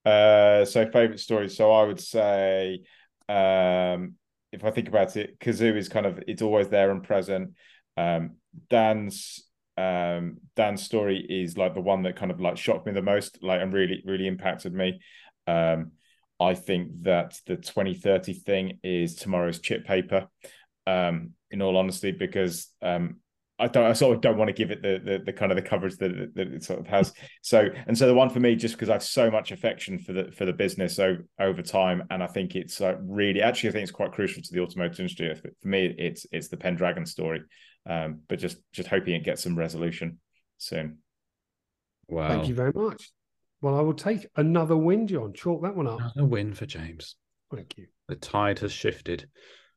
Uh, so favorite stories. So I would say, um, if I think about it, Cazoo is kind of it's always there and present. Um, Dan's um, Dan's story is like the one that kind of like shocked me the most, like and really really impacted me. Um, I think that the 2030 thing is tomorrow's chip paper. Um, in all honesty, because um, I don't. I sort of don't want to give it the, the, the kind of the coverage that, that it sort of has. So and so the one for me, just because I have so much affection for the for the business over, over time, and I think it's uh, really actually I think it's quite crucial to the automotive industry. For me, it's it's the Pendragon story, um, but just just hoping it gets some resolution soon. Wow! Thank you very much. Well, I will take another win, John. Chalk that one up. Another win for James. Thank you. The tide has shifted,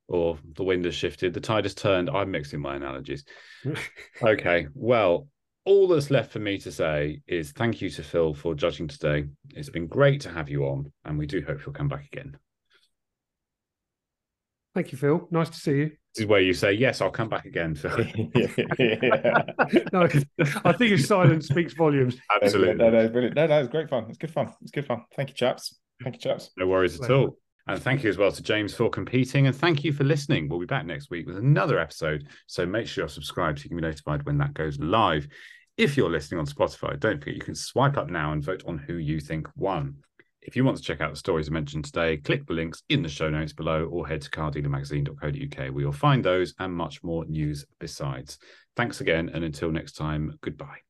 or the wind has shifted. The tide has turned. I'm mixing my analogies. okay. Well, all that's left for me to say is thank you to Phill for judging today. It's been great to have you on, and we do hope you'll come back again. Thank you, Phill. Nice to see you. This is where you say, Yes, I'll come back again, Phill. no, I think his silence speaks volumes. Absolutely. No, no, brilliant. No, no, it's great fun. It's good fun. It's good fun. Thank you, chaps. Thank you, chaps. No worries at all. And thank you as well to James for competing. And thank you for listening. We'll be back next week with another episode. So make sure you're subscribed so you can be notified when that goes live. If you're listening on Spotify, don't forget you can swipe up now and vote on who you think won. If you want to check out the stories mentioned today, click the links in the show notes below or head to cardealermagazine.co.uk where you'll find those and much more news besides. Thanks again. And until next time, goodbye.